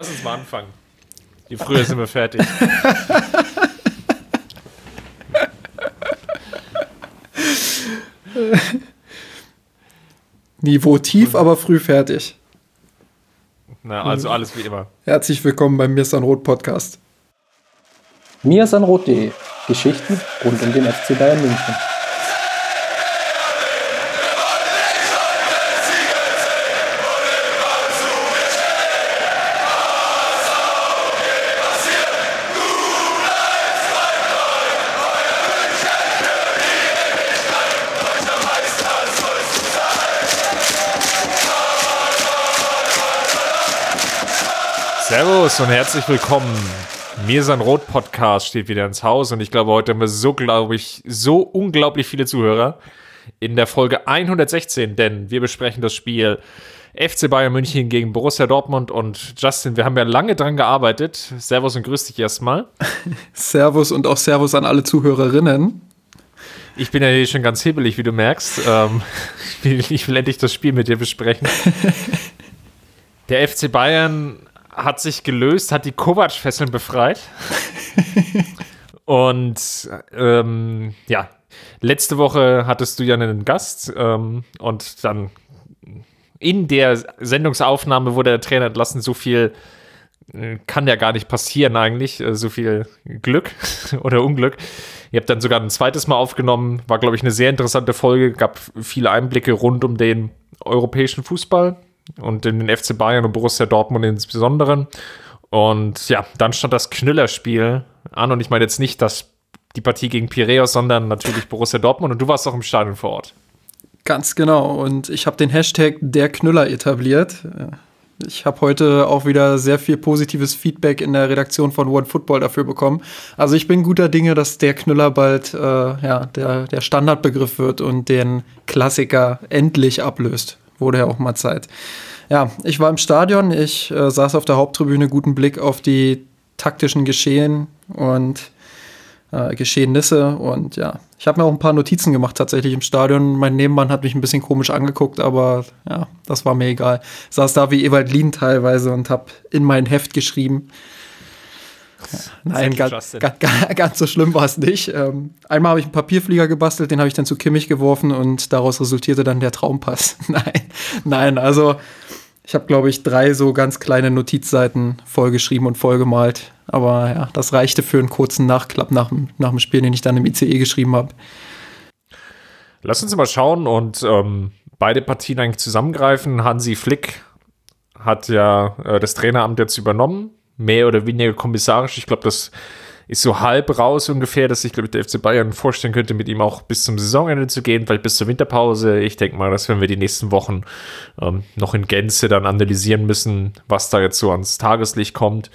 Lass uns mal anfangen. Je früher sind wir fertig. Niveau tief, aber früh fertig. Na, also alles wie immer. Herzlich willkommen beim Mir ist ein Rot Podcast. mirsanrot.de Geschichten rund um den FC Bayern München. Servus und herzlich willkommen. Mir ist ein Rot Podcast steht wieder ins Haus und ich glaube, heute haben wir so, glaube ich, so unglaublich viele Zuhörer in der Folge 116, denn wir besprechen das Spiel FC Bayern München gegen Borussia Dortmund und Justin, wir haben ja lange dran gearbeitet. Servus und grüß dich erstmal. Servus und auch Servus an alle Zuhörerinnen. Ich bin ja hier schon ganz hibbelig, wie du merkst. Ähm, ich, will, ich will endlich das Spiel mit dir besprechen. Der FC Bayern hat sich gelöst, hat die Kovac-Fesseln befreit. und ähm, ja, letzte Woche hattest du ja einen Gast ähm, und dann in der Sendungsaufnahme wurde der Trainer entlassen. So viel äh, kann ja gar nicht passieren eigentlich. Äh, so viel Glück oder Unglück. Ihr habt dann sogar ein zweites Mal aufgenommen. War, glaube ich, eine sehr interessante Folge. Gab viele Einblicke rund um den europäischen Fußball und in den FC Bayern und Borussia Dortmund insbesondere. Und ja, dann stand das Knüllerspiel an und ich meine jetzt nicht das, die Partie gegen Piraeus, sondern natürlich Borussia Dortmund und du warst auch im Stadion vor Ort. Ganz genau. Und ich habe den Hashtag der Knüller etabliert. Ich habe heute auch wieder sehr viel positives Feedback in der Redaktion von One Football dafür bekommen. Also ich bin guter Dinge, dass der Knüller bald äh, ja, der, der Standardbegriff wird und den Klassiker endlich ablöst wurde ja auch mal Zeit. Ja, ich war im Stadion, ich äh, saß auf der Haupttribüne, guten Blick auf die taktischen Geschehen und äh, Geschehnisse und ja, ich habe mir auch ein paar Notizen gemacht tatsächlich im Stadion. Mein Nebenmann hat mich ein bisschen komisch angeguckt, aber ja, das war mir egal. Ich saß da wie Ewald Lien teilweise und habe in mein Heft geschrieben. Nein, ganz, ganz, ganz, so schlimm war es nicht. Ähm, einmal habe ich einen Papierflieger gebastelt, den habe ich dann zu Kimmich geworfen und daraus resultierte dann der Traumpass. nein, nein, also ich habe, glaube ich, drei so ganz kleine Notizseiten vollgeschrieben und vollgemalt. Aber ja, das reichte für einen kurzen Nachklapp nach, nach dem Spiel, den ich dann im ICE geschrieben habe. Lass uns mal schauen und ähm, beide Partien eigentlich zusammengreifen. Hansi Flick hat ja äh, das Traineramt jetzt übernommen mehr oder weniger kommissarisch. Ich glaube, das ist so halb raus ungefähr, dass ich, glaube ich, der FC Bayern vorstellen könnte, mit ihm auch bis zum Saisonende zu gehen, vielleicht bis zur Winterpause. Ich denke mal, dass wenn wir die nächsten Wochen ähm, noch in Gänze dann analysieren müssen, was da jetzt so ans Tageslicht kommt.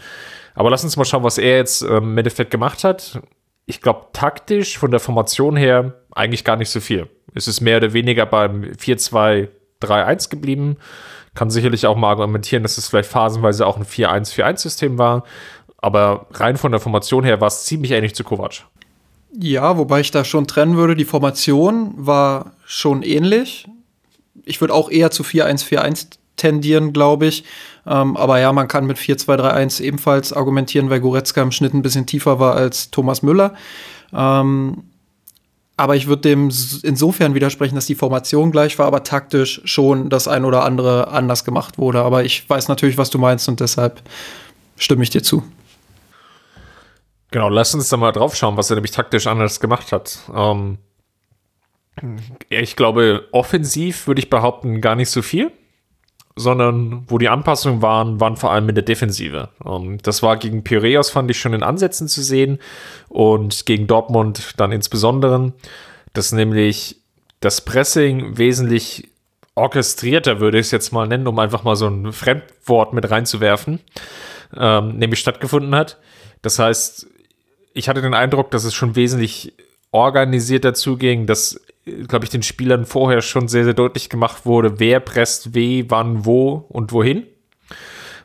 Aber lass uns mal schauen, was er jetzt ähm, im Endeffekt gemacht hat. Ich glaube, taktisch von der Formation her eigentlich gar nicht so viel. Es ist mehr oder weniger beim 4-2-3-1 geblieben kann sicherlich auch mal argumentieren, dass es vielleicht phasenweise auch ein 4-1-4-1-System war. Aber rein von der Formation her war es ziemlich ähnlich zu Kovac. Ja, wobei ich da schon trennen würde. Die Formation war schon ähnlich. Ich würde auch eher zu 4-1-4-1 tendieren, glaube ich. Ähm, aber ja, man kann mit 4-2-3-1 ebenfalls argumentieren, weil Goretzka im Schnitt ein bisschen tiefer war als Thomas Müller. Ähm, aber ich würde dem insofern widersprechen, dass die Formation gleich war, aber taktisch schon das ein oder andere anders gemacht wurde. Aber ich weiß natürlich, was du meinst und deshalb stimme ich dir zu. Genau, lass uns da mal drauf schauen, was er nämlich taktisch anders gemacht hat. Ähm, ich glaube, offensiv würde ich behaupten, gar nicht so viel sondern wo die Anpassungen waren, waren vor allem in der Defensive. Um, ähm, das war gegen Piraeus, fand ich schon in Ansätzen zu sehen und gegen Dortmund dann insbesondere, dass nämlich das Pressing wesentlich orchestrierter, würde ich es jetzt mal nennen, um einfach mal so ein Fremdwort mit reinzuwerfen, ähm, nämlich stattgefunden hat. Das heißt, ich hatte den Eindruck, dass es schon wesentlich organisierter zuging, dass glaube ich, den Spielern vorher schon sehr, sehr deutlich gemacht wurde, wer presst weh, wann, wo und wohin.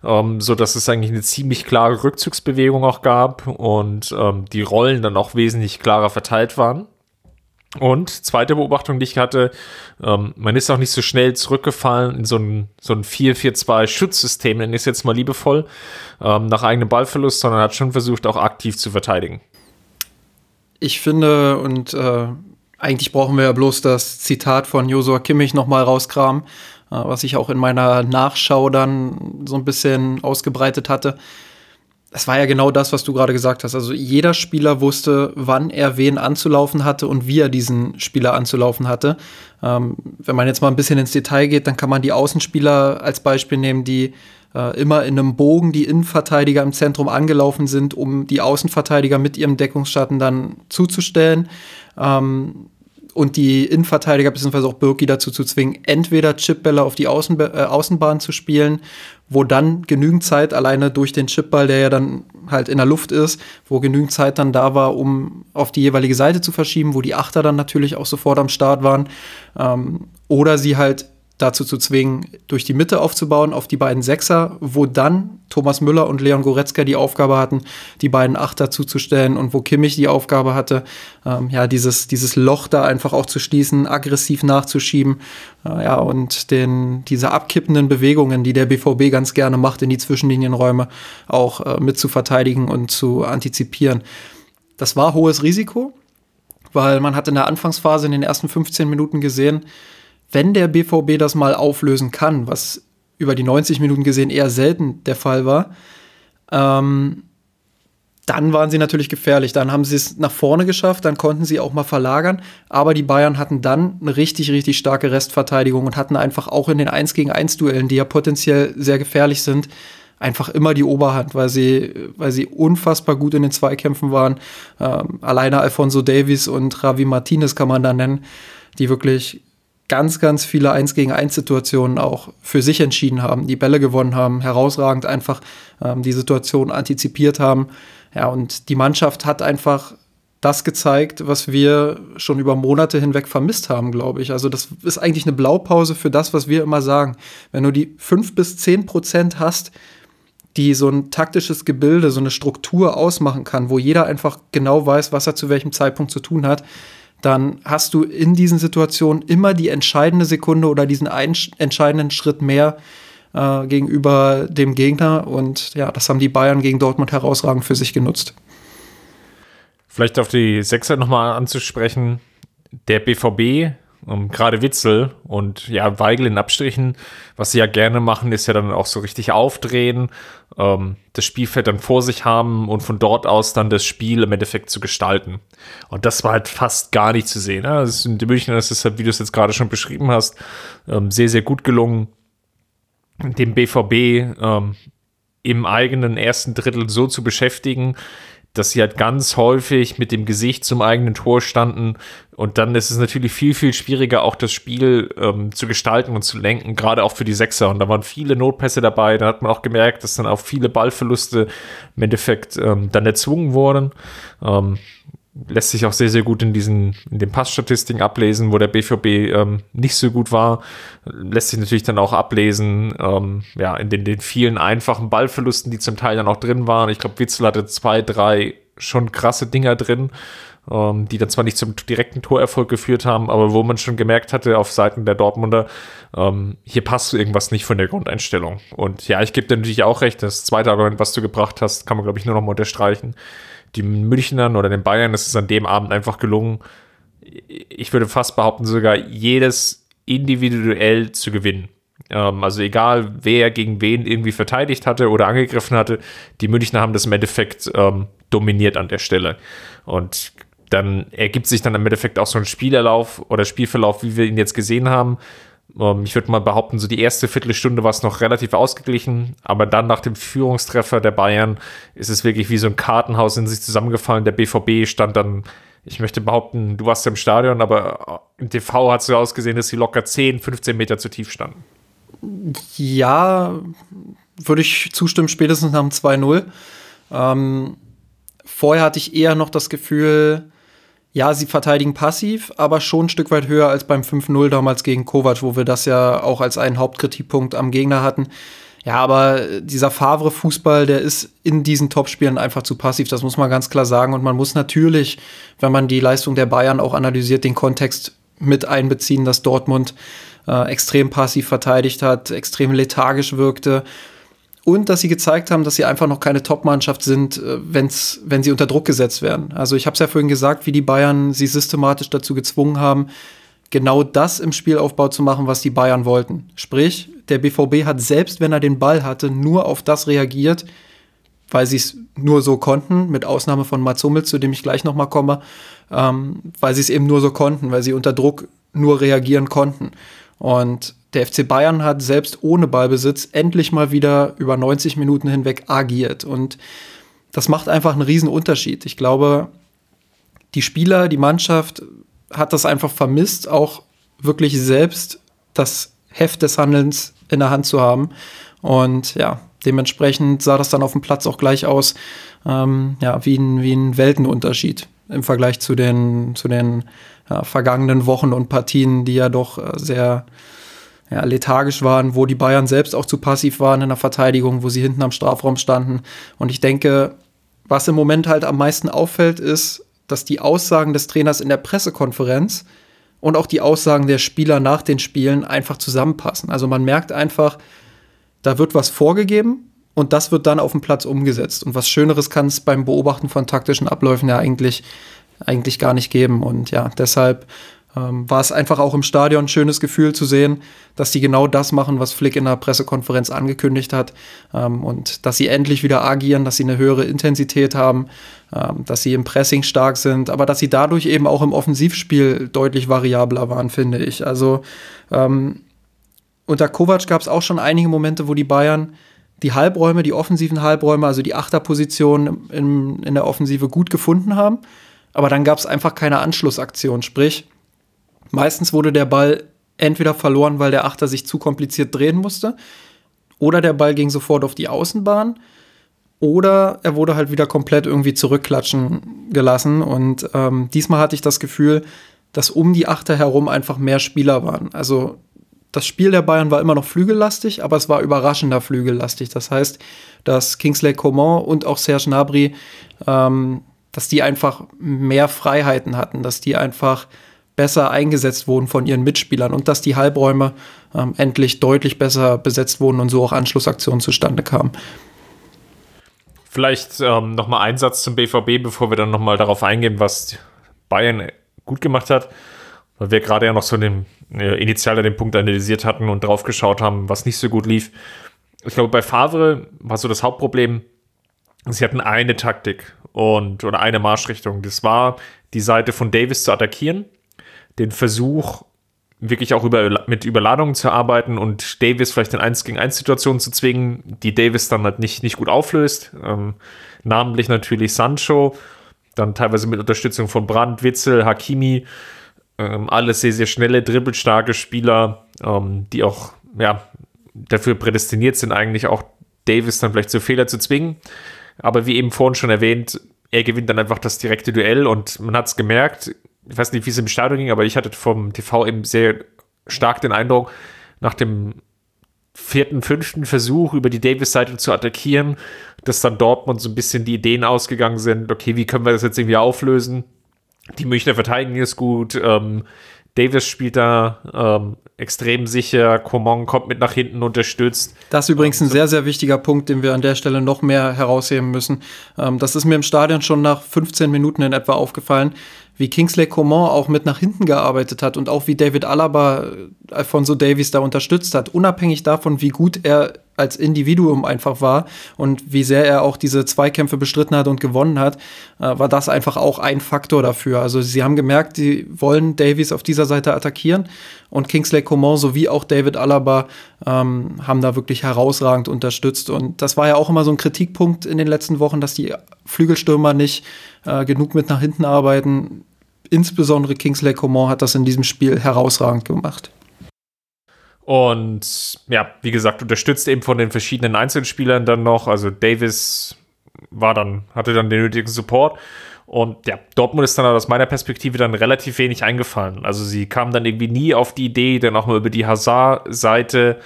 Ähm, so dass es eigentlich eine ziemlich klare Rückzugsbewegung auch gab und ähm, die Rollen dann auch wesentlich klarer verteilt waren. Und zweite Beobachtung, die ich hatte, ähm, man ist auch nicht so schnell zurückgefallen in so ein, so ein 4-4-2-Schutzsystem, nenne ich es jetzt mal liebevoll, ähm, nach eigenem Ballverlust, sondern hat schon versucht, auch aktiv zu verteidigen. Ich finde, und äh, eigentlich brauchen wir ja bloß das Zitat von Josua Kimmich nochmal rauskramen, äh, was ich auch in meiner Nachschau dann so ein bisschen ausgebreitet hatte das war ja genau das, was du gerade gesagt hast. Also jeder Spieler wusste, wann er wen anzulaufen hatte und wie er diesen Spieler anzulaufen hatte. Ähm, wenn man jetzt mal ein bisschen ins Detail geht, dann kann man die Außenspieler als Beispiel nehmen, die äh, immer in einem Bogen die Innenverteidiger im Zentrum angelaufen sind, um die Außenverteidiger mit ihrem Deckungsschatten dann zuzustellen. Ähm, und die Innenverteidiger bzw. auch Birki dazu zu zwingen, entweder Chipbälle auf die Außen, äh, Außenbahn zu spielen, wo dann genügend Zeit alleine durch den Chipball, der ja dann halt in der Luft ist, wo genügend Zeit dann da war, um auf die jeweilige Seite zu verschieben, wo die Achter dann natürlich auch sofort am Start waren. Ähm, oder sie halt dazu zu zwingen, durch die Mitte aufzubauen auf die beiden Sechser, wo dann Thomas Müller und Leon Goretzka die Aufgabe hatten, die beiden Achter zuzustellen und wo Kimmich die Aufgabe hatte, ähm, ja, dieses, dieses Loch da einfach auch zu schließen, aggressiv nachzuschieben, äh, ja, und den, diese abkippenden Bewegungen, die der BVB ganz gerne macht in die Zwischenlinienräume, auch äh, mit zu verteidigen und zu antizipieren. Das war hohes Risiko, weil man hat in der Anfangsphase in den ersten 15 Minuten gesehen, wenn der BVB das mal auflösen kann, was über die 90 Minuten gesehen eher selten der Fall war, ähm, dann waren sie natürlich gefährlich. Dann haben sie es nach vorne geschafft, dann konnten sie auch mal verlagern. Aber die Bayern hatten dann eine richtig, richtig starke Restverteidigung und hatten einfach auch in den 1 gegen 1 Duellen, die ja potenziell sehr gefährlich sind, einfach immer die Oberhand, weil sie, weil sie unfassbar gut in den Zweikämpfen waren. Ähm, alleine Alfonso Davies und Ravi Martinez kann man da nennen, die wirklich ganz, ganz viele 1 gegen 1 Situationen auch für sich entschieden haben, die Bälle gewonnen haben, herausragend einfach ähm, die Situation antizipiert haben. Ja, und die Mannschaft hat einfach das gezeigt, was wir schon über Monate hinweg vermisst haben, glaube ich. Also das ist eigentlich eine Blaupause für das, was wir immer sagen. Wenn du die 5 bis 10 Prozent hast, die so ein taktisches Gebilde, so eine Struktur ausmachen kann, wo jeder einfach genau weiß, was er zu welchem Zeitpunkt zu tun hat, dann hast du in diesen Situationen immer die entscheidende Sekunde oder diesen entscheidenden Schritt mehr äh, gegenüber dem Gegner. Und ja, das haben die Bayern gegen Dortmund herausragend für sich genutzt. Vielleicht auf die Sechser nochmal anzusprechen. Der BVB um, gerade Witzel und ja, Weigel in Abstrichen, was sie ja gerne machen, ist ja dann auch so richtig aufdrehen, ähm, das Spielfeld dann vor sich haben und von dort aus dann das Spiel im Endeffekt zu gestalten. Und das war halt fast gar nicht zu sehen. Ne? Also in München ist es halt, wie du es jetzt gerade schon beschrieben hast, ähm, sehr, sehr gut gelungen, dem BVB ähm, im eigenen ersten Drittel so zu beschäftigen, dass sie halt ganz häufig mit dem Gesicht zum eigenen Tor standen. Und dann ist es natürlich viel, viel schwieriger, auch das Spiel ähm, zu gestalten und zu lenken, gerade auch für die Sechser. Und da waren viele Notpässe dabei. Da hat man auch gemerkt, dass dann auch viele Ballverluste im Endeffekt ähm, dann erzwungen wurden. Ähm, lässt sich auch sehr, sehr gut in diesen, in den Passstatistiken ablesen, wo der BVB ähm, nicht so gut war. Lässt sich natürlich dann auch ablesen, ähm, ja, in den, den vielen einfachen Ballverlusten, die zum Teil dann auch drin waren. Ich glaube, Witzel hatte zwei, drei schon krasse Dinger drin, ähm, die dann zwar nicht zum direkten Torerfolg geführt haben, aber wo man schon gemerkt hatte auf Seiten der Dortmunder, ähm, hier passt irgendwas nicht von der Grundeinstellung. Und ja, ich gebe dir natürlich auch recht, das zweite Argument, was du gebracht hast, kann man, glaube ich, nur noch mal unterstreichen die Münchnern oder den Bayern ist es an dem Abend einfach gelungen, ich würde fast behaupten, sogar jedes individuell zu gewinnen. Ähm, also egal, wer gegen wen irgendwie verteidigt hatte oder angegriffen hatte, die Münchner haben das im Endeffekt ähm, dominiert an der Stelle. Und dann ergibt sich dann im Endeffekt auch so ein Spielerlauf oder Spielverlauf, wie wir ihn jetzt gesehen haben, ich würde mal behaupten, so die erste Viertelstunde war es noch relativ ausgeglichen, aber dann nach dem Führungstreffer der Bayern ist es wirklich wie so ein Kartenhaus in sich zusammengefallen. Der BVB stand dann, ich möchte behaupten, du warst im Stadion, aber im TV hat es so ausgesehen, dass sie locker 10, 15 Meter zu tief standen. Ja, würde ich zustimmen, spätestens nach dem 2-0. Ähm, vorher hatte ich eher noch das Gefühl, ja, sie verteidigen passiv, aber schon ein Stück weit höher als beim 5-0 damals gegen Kovac, wo wir das ja auch als einen Hauptkritikpunkt am Gegner hatten. Ja, aber dieser Favre-Fußball, der ist in diesen Topspielen einfach zu passiv. Das muss man ganz klar sagen. Und man muss natürlich, wenn man die Leistung der Bayern auch analysiert, den Kontext mit einbeziehen, dass Dortmund äh, extrem passiv verteidigt hat, extrem lethargisch wirkte. Und dass sie gezeigt haben, dass sie einfach noch keine Top-Mannschaft sind, äh, wenn's, wenn sie unter Druck gesetzt werden. Also ich habe es ja vorhin gesagt, wie die Bayern sie systematisch dazu gezwungen haben, genau das im Spielaufbau zu machen, was die Bayern wollten. Sprich, der BVB hat selbst, wenn er den Ball hatte, nur auf das reagiert, weil sie es nur so konnten, mit Ausnahme von Mats Hummels, zu dem ich gleich noch mal komme, ähm, weil sie es eben nur so konnten, weil sie unter Druck nur reagieren konnten. Und der FC Bayern hat selbst ohne Ballbesitz endlich mal wieder über 90 Minuten hinweg agiert. Und das macht einfach einen riesen Unterschied. Ich glaube, die Spieler, die Mannschaft hat das einfach vermisst, auch wirklich selbst das Heft des Handelns in der Hand zu haben. Und ja, dementsprechend sah das dann auf dem Platz auch gleich aus, ähm, ja, wie ein, wie ein Weltenunterschied im Vergleich zu den, zu den ja, vergangenen Wochen und Partien, die ja doch äh, sehr ja, lethargisch waren, wo die Bayern selbst auch zu passiv waren in der Verteidigung, wo sie hinten am Strafraum standen. Und ich denke, was im Moment halt am meisten auffällt, ist, dass die Aussagen des Trainers in der Pressekonferenz und auch die Aussagen der Spieler nach den Spielen einfach zusammenpassen. Also man merkt einfach, da wird was vorgegeben und das wird dann auf dem Platz umgesetzt. Und was Schöneres kann es beim Beobachten von taktischen Abläufen ja eigentlich, eigentlich gar nicht geben. Und ja, deshalb ähm, war es einfach auch im Stadion ein schönes Gefühl zu sehen, dass die genau das machen, was Flick in der Pressekonferenz angekündigt hat ähm, und dass sie endlich wieder agieren, dass sie eine höhere Intensität haben, ähm, dass sie im Pressing stark sind, aber dass sie dadurch eben auch im Offensivspiel deutlich variabler waren, finde ich. Also ähm, unter Kovac gab es auch schon einige Momente, wo die Bayern die Halbräume, die offensiven Halbräume, also die Achterposition in, in der Offensive gut gefunden haben. Aber dann gab es einfach keine Anschlussaktion. Sprich, Meistens wurde der Ball entweder verloren, weil der Achter sich zu kompliziert drehen musste, oder der Ball ging sofort auf die Außenbahn, oder er wurde halt wieder komplett irgendwie zurückklatschen gelassen. Und ähm, diesmal hatte ich das Gefühl, dass um die Achter herum einfach mehr Spieler waren. Also das Spiel der Bayern war immer noch flügellastig, aber es war überraschender flügellastig. Das heißt, dass Kingsley Coman und auch Serge Gnabry, ähm, dass die einfach mehr Freiheiten hatten, dass die einfach besser eingesetzt wurden von ihren Mitspielern und dass die Halbräume ähm, endlich deutlich besser besetzt wurden und so auch Anschlussaktionen zustande kamen. Vielleicht ähm, noch mal ein Satz zum BVB, bevor wir dann noch mal darauf eingehen, was Bayern gut gemacht hat, weil wir gerade ja noch so den äh, initial den Punkt analysiert hatten und drauf geschaut haben, was nicht so gut lief. Ich glaube, bei Favre war so das Hauptproblem, sie hatten eine Taktik und oder eine Marschrichtung. Das war die Seite von Davis zu attackieren den Versuch, wirklich auch über, mit Überladungen zu arbeiten und Davis vielleicht in 1 gegen 1 Situationen zu zwingen, die Davis dann halt nicht, nicht gut auflöst. Ähm, namentlich natürlich Sancho, dann teilweise mit Unterstützung von Brandt, Witzel, Hakimi, ähm, alles sehr, sehr schnelle, dribbelstarke Spieler, ähm, die auch ja, dafür prädestiniert sind, eigentlich auch Davis dann vielleicht zu Fehler zu zwingen. Aber wie eben vorhin schon erwähnt, er gewinnt dann einfach das direkte Duell und man hat es gemerkt, ich weiß nicht, wie es im Stadion ging, aber ich hatte vom TV eben sehr stark den Eindruck, nach dem vierten, fünften Versuch über die Davis-Seite zu attackieren, dass dann Dortmund so ein bisschen die Ideen ausgegangen sind, okay, wie können wir das jetzt irgendwie auflösen? Die Münchner verteidigen ist gut, ähm, Davis spielt da ähm, extrem sicher, Coman kommt mit nach hinten unterstützt. Das ist übrigens ein sehr, sehr wichtiger Punkt, den wir an der Stelle noch mehr herausheben müssen. Ähm, das ist mir im Stadion schon nach 15 Minuten in etwa aufgefallen wie Kingsley Coman auch mit nach hinten gearbeitet hat und auch wie David Alaba äh, Alfonso Davies da unterstützt hat, unabhängig davon, wie gut er als Individuum einfach war und wie sehr er auch diese Zweikämpfe bestritten hat und gewonnen hat, äh, war das einfach auch ein Faktor dafür. Also sie haben gemerkt, sie wollen Davies auf dieser Seite attackieren und Kingsley Coman sowie auch David Alaba ähm, haben da wirklich herausragend unterstützt und das war ja auch immer so ein Kritikpunkt in den letzten Wochen, dass die Flügelstürmer nicht äh, genug mit nach hinten arbeiten insbesondere Kingsley Coman hat das in diesem Spiel herausragend gemacht. Und ja, wie gesagt, unterstützt eben von den verschiedenen Einzelspielern dann noch. Also Davis war dann, hatte dann den nötigen Support. Und ja, Dortmund ist dann aus meiner Perspektive dann relativ wenig eingefallen. Also sie kamen dann irgendwie nie auf die Idee, dann auch mal über die Hazard-Seite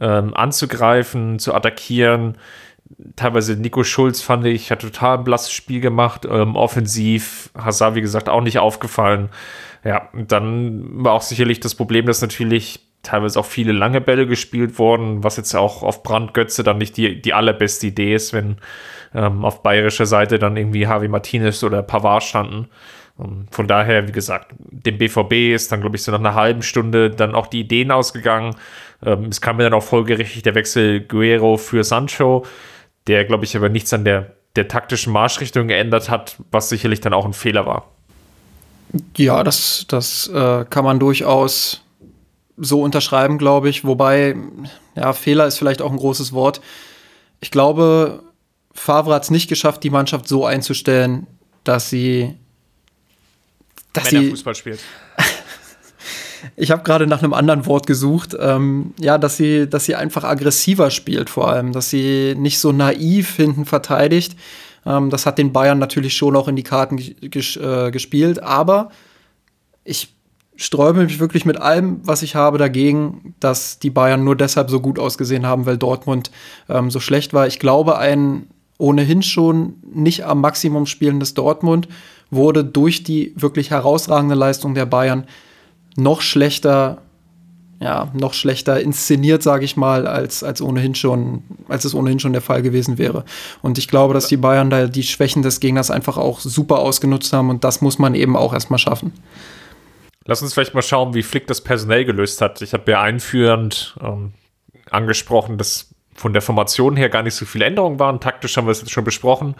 ähm, anzugreifen, zu attackieren. Teilweise Nico Schulz fand ich, hat total ein blasses Spiel gemacht. Ähm, offensiv, Hazard, wie gesagt, auch nicht aufgefallen. Ja, dann war auch sicherlich das Problem, dass natürlich teilweise auch viele lange Bälle gespielt wurden, was jetzt auch auf Brandgötze dann nicht die, die allerbeste Idee ist, wenn ähm, auf bayerischer Seite dann irgendwie Harvey Martinez oder Pavard standen. Und von daher, wie gesagt, dem BVB ist dann, glaube ich, so nach einer halben Stunde dann auch die Ideen ausgegangen. Ähm, es kam mir dann auch folgerichtig der Wechsel Guerrero für Sancho, der, glaube ich, aber nichts an der, der taktischen Marschrichtung geändert hat, was sicherlich dann auch ein Fehler war. Ja, das, das äh, kann man durchaus so unterschreiben, glaube ich. Wobei, ja, Fehler ist vielleicht auch ein großes Wort. Ich glaube, Favre hat es nicht geschafft, die Mannschaft so einzustellen, dass sie. Dass sie Fußball spielt. Ich habe gerade nach einem anderen Wort gesucht. Ähm, ja, dass sie, dass sie einfach aggressiver spielt, vor allem. Dass sie nicht so naiv hinten verteidigt. Ähm, das hat den Bayern natürlich schon auch in die Karten ges äh, gespielt. Aber ich sträube mich wirklich mit allem, was ich habe, dagegen, dass die Bayern nur deshalb so gut ausgesehen haben, weil Dortmund ähm, so schlecht war. Ich glaube, ein ohnehin schon nicht am Maximum spielendes Dortmund wurde durch die wirklich herausragende Leistung der Bayern noch schlechter, ja, noch schlechter inszeniert, sage ich mal, als, als ohnehin schon, als es ohnehin schon der Fall gewesen wäre. Und ich glaube, dass die Bayern da die Schwächen des Gegners einfach auch super ausgenutzt haben und das muss man eben auch erstmal schaffen. Lass uns vielleicht mal schauen, wie Flick das personell gelöst hat. Ich habe ja einführend ähm, angesprochen, dass von der Formation her gar nicht so viele Änderungen waren. Taktisch haben wir es jetzt schon besprochen.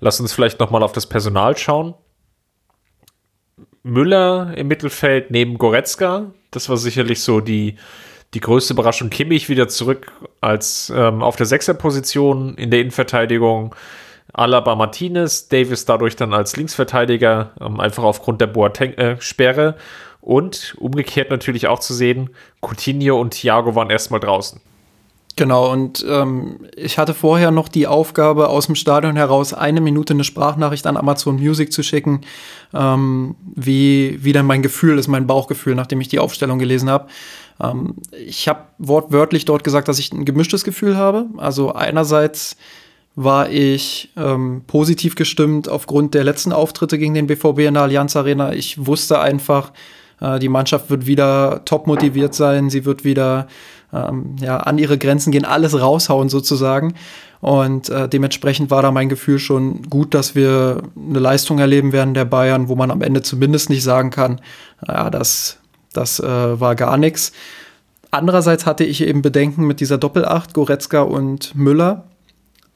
Lass uns vielleicht nochmal auf das Personal schauen. Müller im Mittelfeld neben Goretzka. Das war sicherlich so die, die größte Überraschung. Kimmich wieder zurück als ähm, auf der Sechserposition in der Innenverteidigung. Alaba Martinez, Davis dadurch dann als Linksverteidiger, ähm, einfach aufgrund der Boateng-Sperre. Äh, und umgekehrt natürlich auch zu sehen, Coutinho und Thiago waren erstmal draußen. Genau, und ähm, ich hatte vorher noch die Aufgabe, aus dem Stadion heraus eine Minute eine Sprachnachricht an Amazon Music zu schicken, ähm, wie, wie dann mein Gefühl ist, mein Bauchgefühl, nachdem ich die Aufstellung gelesen habe. Ähm, ich habe wortwörtlich dort gesagt, dass ich ein gemischtes Gefühl habe. Also einerseits war ich ähm, positiv gestimmt aufgrund der letzten Auftritte gegen den BVB in der Allianz Arena. Ich wusste einfach, äh, die Mannschaft wird wieder top motiviert sein, sie wird wieder ähm, ja, an ihre Grenzen gehen, alles raushauen sozusagen. Und äh, dementsprechend war da mein Gefühl schon gut, dass wir eine Leistung erleben werden der Bayern, wo man am Ende zumindest nicht sagen kann, ja, das, das äh, war gar nichts. Andererseits hatte ich eben Bedenken mit dieser Doppelacht, Goretzka und Müller,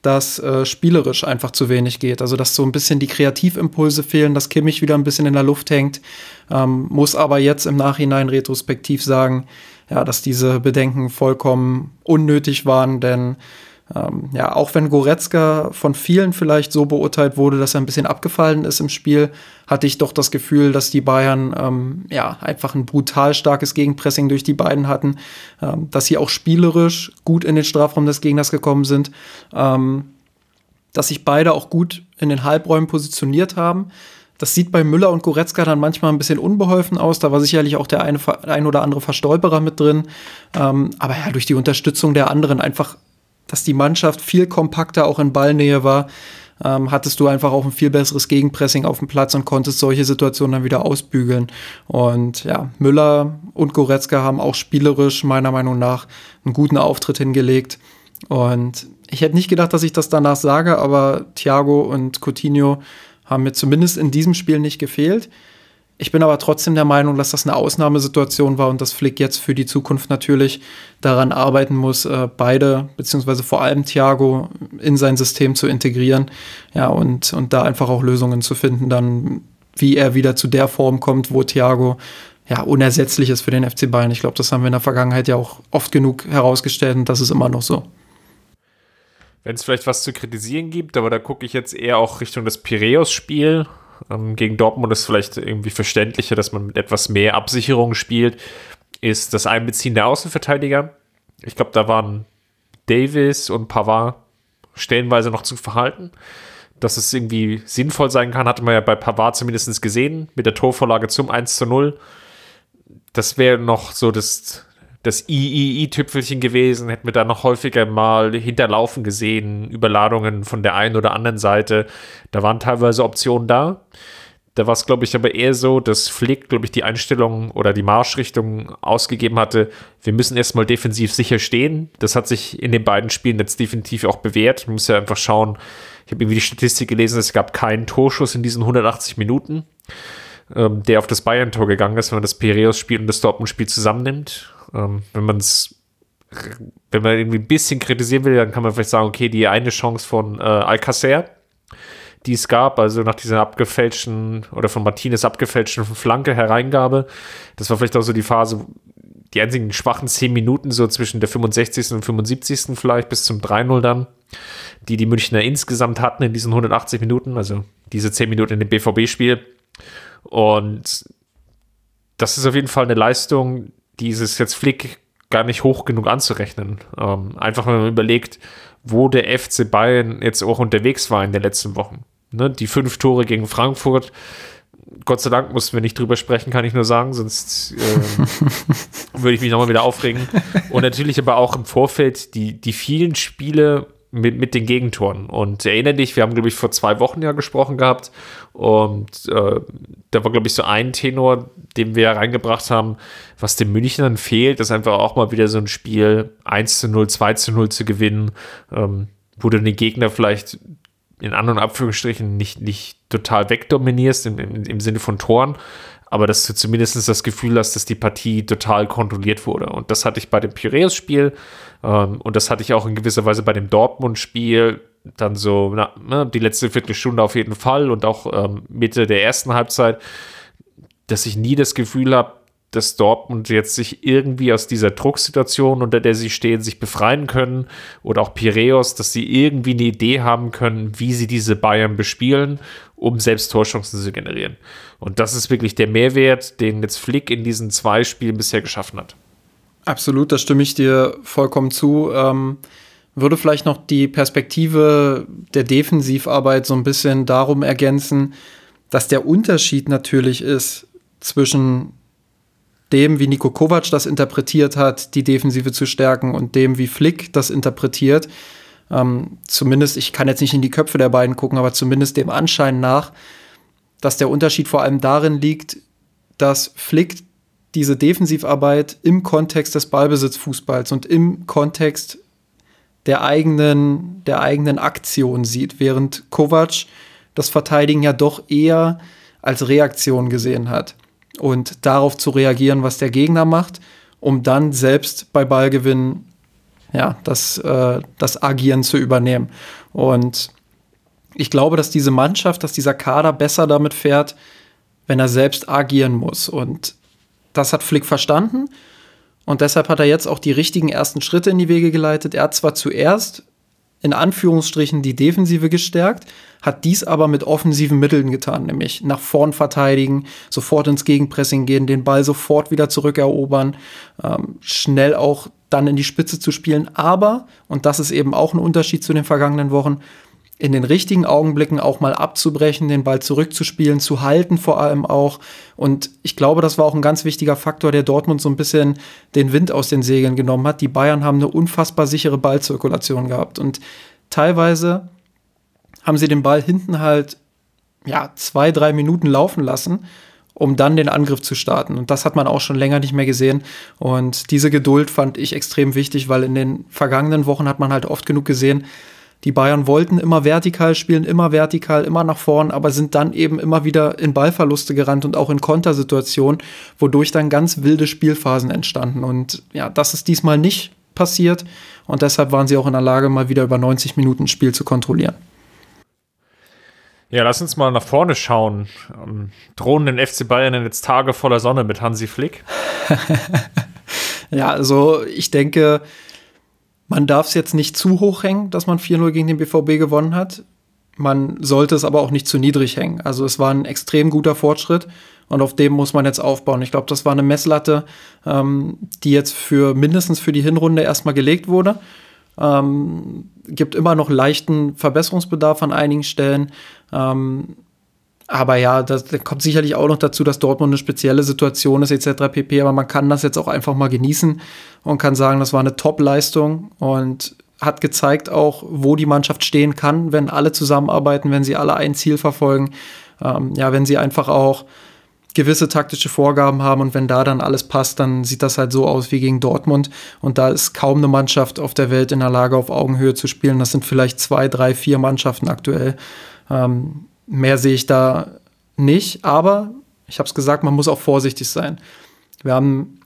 dass äh, spielerisch einfach zu wenig geht. Also dass so ein bisschen die Kreativimpulse fehlen, dass Kimmich wieder ein bisschen in der Luft hängt. Ähm, muss aber jetzt im Nachhinein retrospektiv sagen, ja, dass diese Bedenken vollkommen unnötig waren, denn ähm, ja, auch wenn Goretzka von vielen vielleicht so beurteilt wurde, dass er ein bisschen abgefallen ist im Spiel, hatte ich doch das Gefühl, dass die Bayern ähm, ja einfach ein brutal starkes Gegenpressing durch die beiden hatten, ähm, dass sie auch spielerisch gut in den Strafraum des Gegners gekommen sind, ähm, dass sich beide auch gut in den Halbräumen positioniert haben. Das sieht bei Müller und Goretzka dann manchmal ein bisschen unbeholfen aus. Da war sicherlich auch der eine, ein oder andere Verstolperer mit drin. Ähm, aber ja, durch die Unterstützung der anderen einfach, dass die Mannschaft viel kompakter auch in Ballnähe war, ähm, hattest du einfach auch ein viel besseres Gegenpressing auf dem Platz und konntest solche Situationen dann wieder ausbügeln. Und ja, Müller und Goretzka haben auch spielerisch meiner Meinung nach einen guten Auftritt hingelegt. Und ich hätte nicht gedacht, dass ich das danach sage, aber Thiago und Coutinho haben mir zumindest in diesem Spiel nicht gefehlt. Ich bin aber trotzdem der Meinung, dass das eine Ausnahmesituation war und dass Flick jetzt für die Zukunft natürlich daran arbeiten muss, äh, beide, beziehungsweise vor allem Thiago in sein System zu integrieren. Ja, und, und da einfach auch Lösungen zu finden, dann, wie er wieder zu der Form kommt, wo Thiago ja unersetzlich ist für den FC Bayern. Ich glaube, das haben wir in der Vergangenheit ja auch oft genug herausgestellt und das ist immer noch so wenn es vielleicht was zu kritisieren gibt, aber da gucke ich jetzt eher auch Richtung das Piräus-Spiel. Ähm, gegen Dortmund ist vielleicht irgendwie verständlicher, dass man mit etwas mehr Absicherung spielt, ist das Einbeziehen der Außenverteidiger. Ich glaube, da waren Davis und Pavard stellenweise noch zu verhalten. Dass es irgendwie sinnvoll sein kann, hatte man ja bei Pavard zumindest gesehen, mit der Torvorlage zum 1 zu 0. Das wäre noch so das das III-Tüpfelchen gewesen, hätten wir da noch häufiger mal hinterlaufen gesehen, Überladungen von der einen oder anderen Seite. Da waren teilweise Optionen da. Da war es, glaube ich, aber eher so, dass Flick, glaube ich, die Einstellung oder die Marschrichtung ausgegeben hatte, wir müssen erstmal defensiv sicher stehen. Das hat sich in den beiden Spielen jetzt definitiv auch bewährt. Man muss ja einfach schauen, ich habe irgendwie die Statistik gelesen, es gab keinen Torschuss in diesen 180 Minuten, ähm, der auf das Bayern-Tor gegangen ist, wenn man das Piraeus-Spiel und das Dortmund-Spiel zusammennimmt. Ähm, wenn man es wenn man irgendwie ein bisschen kritisieren will, dann kann man vielleicht sagen, okay, die eine Chance von äh, Alcacer, die es gab, also nach dieser abgefälschten oder von Martinez abgefälschten Flanke Hereingabe, das war vielleicht auch so die Phase, die einzigen schwachen 10 Minuten, so zwischen der 65. und 75. vielleicht bis zum 3-0 dann, die die Münchner insgesamt hatten in diesen 180 Minuten, also diese 10 Minuten in dem BVB-Spiel. Und das ist auf jeden Fall eine Leistung, dieses jetzt Flick gar nicht hoch genug anzurechnen. Ähm, einfach wenn man überlegt, wo der FC Bayern jetzt auch unterwegs war in den letzten Wochen. Ne, die fünf Tore gegen Frankfurt. Gott sei Dank mussten wir nicht drüber sprechen, kann ich nur sagen, sonst äh, würde ich mich nochmal wieder aufregen. Und natürlich aber auch im Vorfeld die, die vielen Spiele mit, mit den Gegentoren. Und erinnere dich, wir haben, glaube ich, vor zwei Wochen ja gesprochen gehabt. Und äh, da war, glaube ich, so ein Tenor, den wir reingebracht haben, was den Münchnern fehlt, ist einfach auch mal wieder so ein Spiel 1 zu 0, 2 zu 0 zu gewinnen, ähm, wo du den Gegner vielleicht in anderen Abführungsstrichen nicht, nicht total wegdominierst im, im, im Sinne von Toren, aber dass du zumindest das Gefühl hast, dass die Partie total kontrolliert wurde. Und das hatte ich bei dem Piraeus-Spiel ähm, und das hatte ich auch in gewisser Weise bei dem Dortmund-Spiel. Dann so, na, ne, die letzte Viertelstunde auf jeden Fall und auch ähm, Mitte der ersten Halbzeit, dass ich nie das Gefühl habe, dass Dortmund jetzt sich irgendwie aus dieser Drucksituation, unter der sie stehen, sich befreien können oder auch Piräus, dass sie irgendwie eine Idee haben können, wie sie diese Bayern bespielen, um selbst Torchancen zu generieren. Und das ist wirklich der Mehrwert, den jetzt Flick in diesen zwei Spielen bisher geschaffen hat. Absolut, da stimme ich dir vollkommen zu. Ähm, würde vielleicht noch die Perspektive der Defensivarbeit so ein bisschen darum ergänzen, dass der Unterschied natürlich ist zwischen dem, wie Nico Kovac das interpretiert hat, die Defensive zu stärken und dem, wie Flick das interpretiert. Ähm, zumindest, ich kann jetzt nicht in die Köpfe der beiden gucken, aber zumindest dem Anschein nach, dass der Unterschied vor allem darin liegt, dass Flick diese Defensivarbeit im Kontext des Ballbesitzfußballs und im Kontext der eigenen, der eigenen Aktion sieht, während Kovac das Verteidigen ja doch eher als Reaktion gesehen hat und darauf zu reagieren, was der Gegner macht, um dann selbst bei Ballgewinn ja, das, äh, das Agieren zu übernehmen. Und ich glaube, dass diese Mannschaft, dass dieser Kader besser damit fährt, wenn er selbst agieren muss. Und das hat Flick verstanden. Und deshalb hat er jetzt auch die richtigen ersten Schritte in die Wege geleitet. Er hat zwar zuerst in Anführungsstrichen die Defensive gestärkt, hat dies aber mit offensiven Mitteln getan, nämlich nach vorn verteidigen, sofort ins Gegenpressing gehen, den Ball sofort wieder zurückerobern, ähm, schnell auch dann in die Spitze zu spielen. Aber, und das ist eben auch ein Unterschied zu den vergangenen Wochen, in den richtigen Augenblicken auch mal abzubrechen, den Ball zurückzuspielen, zu halten vor allem auch. Und ich glaube, das war auch ein ganz wichtiger Faktor, der Dortmund so ein bisschen den Wind aus den Segeln genommen hat. Die Bayern haben eine unfassbar sichere Ballzirkulation gehabt und teilweise haben sie den Ball hinten halt ja zwei, drei Minuten laufen lassen um dann den Angriff zu starten. Und das hat man auch schon länger nicht mehr gesehen. Und diese Geduld fand ich extrem wichtig, weil in den vergangenen Wochen hat man halt oft genug gesehen, die Bayern wollten immer vertikal spielen, immer vertikal, immer nach vorn, aber sind dann eben immer wieder in Ballverluste gerannt und auch in Kontersituationen, wodurch dann ganz wilde Spielphasen entstanden. Und ja, das ist diesmal nicht passiert und deshalb waren sie auch in der Lage, mal wieder über 90 Minuten Spiel zu kontrollieren. Ja, lass uns mal nach vorne schauen. Ähm, drohen den FC Bayern jetzt Tage voller Sonne mit Hansi Flick? ja, also ich denke, man darf es jetzt nicht zu hoch hängen, dass man 4-0 gegen den BVB gewonnen hat. Man sollte es aber auch nicht zu niedrig hängen. Also es war ein extrem guter Fortschritt und auf dem muss man jetzt aufbauen. Ich glaube, das war eine Messlatte, ähm, die jetzt für mindestens für die Hinrunde erstmal gelegt wurde. Ähm, gibt immer noch leichten Verbesserungsbedarf an einigen Stellen. Ähm, Aber ja, das, das kommt sicherlich auch noch dazu, dass Dortmund eine spezielle Situation ist, etc. pp. Aber man kann das jetzt auch einfach mal genießen und kann sagen, das war eine Top-Leistung und hat gezeigt auch, wo die Mannschaft stehen kann, wenn alle zusammenarbeiten, wenn sie alle ein Ziel verfolgen. Ähm, ja, wenn sie einfach auch gewisse taktische Vorgaben haben und wenn da dann alles passt, dann sieht das halt so aus wie gegen Dortmund und da ist kaum eine Mannschaft auf der Welt in der Lage, auf Augenhöhe zu spielen. Das sind vielleicht zwei, drei, vier Mannschaften aktuell. Ähm, mehr sehe ich da nicht, aber ich habe es gesagt, man muss auch vorsichtig sein. Wir haben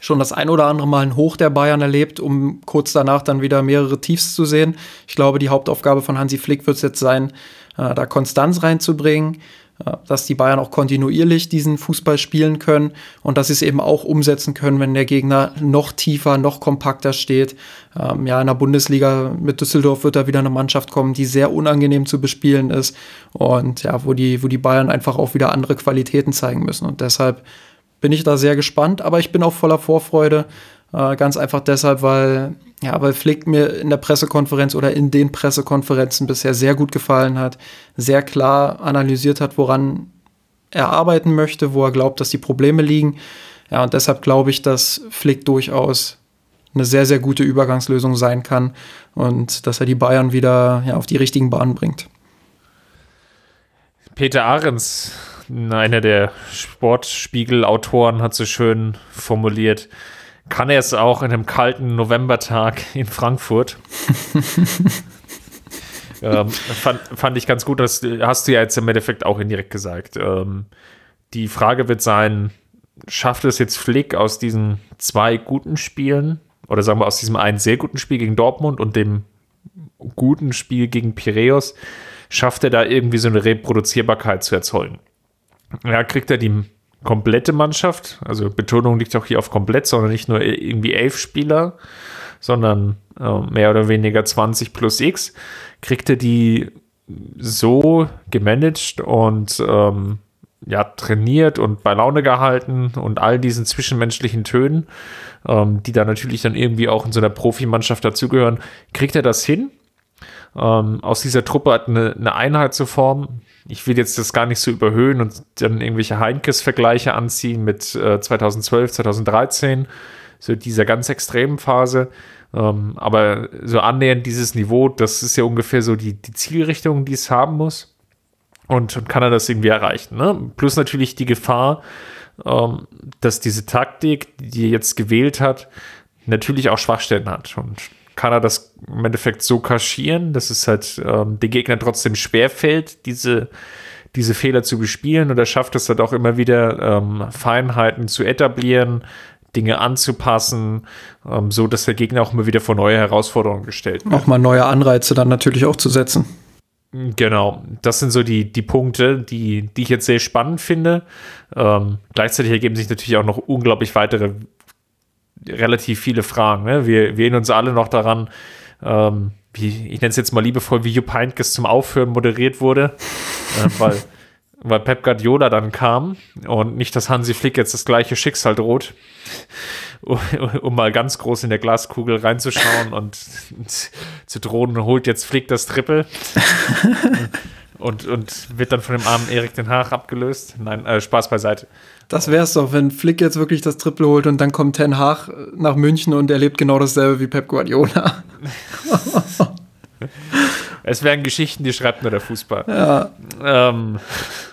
schon das ein oder andere Mal ein Hoch der Bayern erlebt, um kurz danach dann wieder mehrere Tiefs zu sehen. Ich glaube, die Hauptaufgabe von Hansi Flick wird es jetzt sein, äh, da Konstanz reinzubringen, dass die Bayern auch kontinuierlich diesen Fußball spielen können und dass sie es eben auch umsetzen können, wenn der Gegner noch tiefer, noch kompakter steht. Ähm, ja, in der Bundesliga mit Düsseldorf wird da wieder eine Mannschaft kommen, die sehr unangenehm zu bespielen ist und ja, wo die, wo die Bayern einfach auch wieder andere Qualitäten zeigen müssen. Und deshalb bin ich da sehr gespannt, aber ich bin auch voller Vorfreude, äh, ganz einfach deshalb, weil, ja, weil Flick mir in der Pressekonferenz oder in den Pressekonferenzen bisher sehr gut gefallen hat, sehr klar analysiert hat, woran er arbeiten möchte, wo er glaubt, dass die Probleme liegen. Ja, und deshalb glaube ich, dass Flick durchaus eine sehr, sehr gute Übergangslösung sein kann und dass er die Bayern wieder ja, auf die richtigen Bahnen bringt. Peter Ahrens, einer der Sportspiegel-Autoren, hat so schön formuliert, kann er es auch in einem kalten Novembertag in Frankfurt. ähm, fand, fand, ich ganz gut, das hast du ja jetzt im Endeffekt auch indirekt gesagt. Ähm, die Frage wird sein, schafft es jetzt Flick aus diesen zwei guten Spielen oder sagen wir aus diesem einen sehr guten Spiel gegen Dortmund und dem guten Spiel gegen Piräus, schafft er da irgendwie so eine Reproduzierbarkeit zu erzeugen? Ja, kriegt er die komplette Mannschaft, also Betonung liegt auch hier auf komplett, sondern nicht nur irgendwie elf Spieler, sondern äh, mehr oder weniger 20 plus X, kriegt er die so gemanagt und ähm, ja, trainiert und bei Laune gehalten und all diesen zwischenmenschlichen Tönen, ähm, die da natürlich dann irgendwie auch in so einer Profimannschaft dazugehören, kriegt er das hin? Ähm, aus dieser Truppe eine, eine Einheit zu formen, ich will jetzt das gar nicht so überhöhen und dann irgendwelche Heinkes-Vergleiche anziehen mit äh, 2012, 2013, so dieser ganz extremen Phase. Ähm, aber so annähernd dieses Niveau, das ist ja ungefähr so die, die Zielrichtung, die es haben muss. Und, und kann er das irgendwie erreichen. Ne? Plus natürlich die Gefahr, ähm, dass diese Taktik, die er jetzt gewählt hat, natürlich auch Schwachstellen hat. Und kann er das im Endeffekt so kaschieren, dass es halt ähm, den Gegner trotzdem schwerfällt, diese, diese Fehler zu bespielen und er schafft es halt auch immer wieder ähm, Feinheiten zu etablieren, Dinge anzupassen, ähm, so dass der Gegner auch immer wieder vor neue Herausforderungen gestellt wird. Auch mal neue Anreize dann natürlich auch zu setzen. Genau, das sind so die, die Punkte, die, die ich jetzt sehr spannend finde. Ähm, gleichzeitig ergeben sich natürlich auch noch unglaublich weitere relativ viele Fragen. Ne? Wir, wir erinnern uns alle noch daran, ähm, wie, ich nenne es jetzt mal liebevoll, wie Jupp Heynckes zum Aufhören moderiert wurde, äh, weil, weil Pep Guardiola dann kam und nicht, dass Hansi Flick jetzt das gleiche Schicksal droht, um, um mal ganz groß in der Glaskugel reinzuschauen und zu drohen, holt jetzt Flick das Triple. Und, und wird dann von dem armen Erik den Haag abgelöst. Nein, äh, Spaß beiseite. Das wäre es doch, wenn Flick jetzt wirklich das Triple holt und dann kommt Ten Haag nach München und erlebt genau dasselbe wie Pep Guardiola. es wären Geschichten, die schreibt nur der Fußball. Ja. Ähm,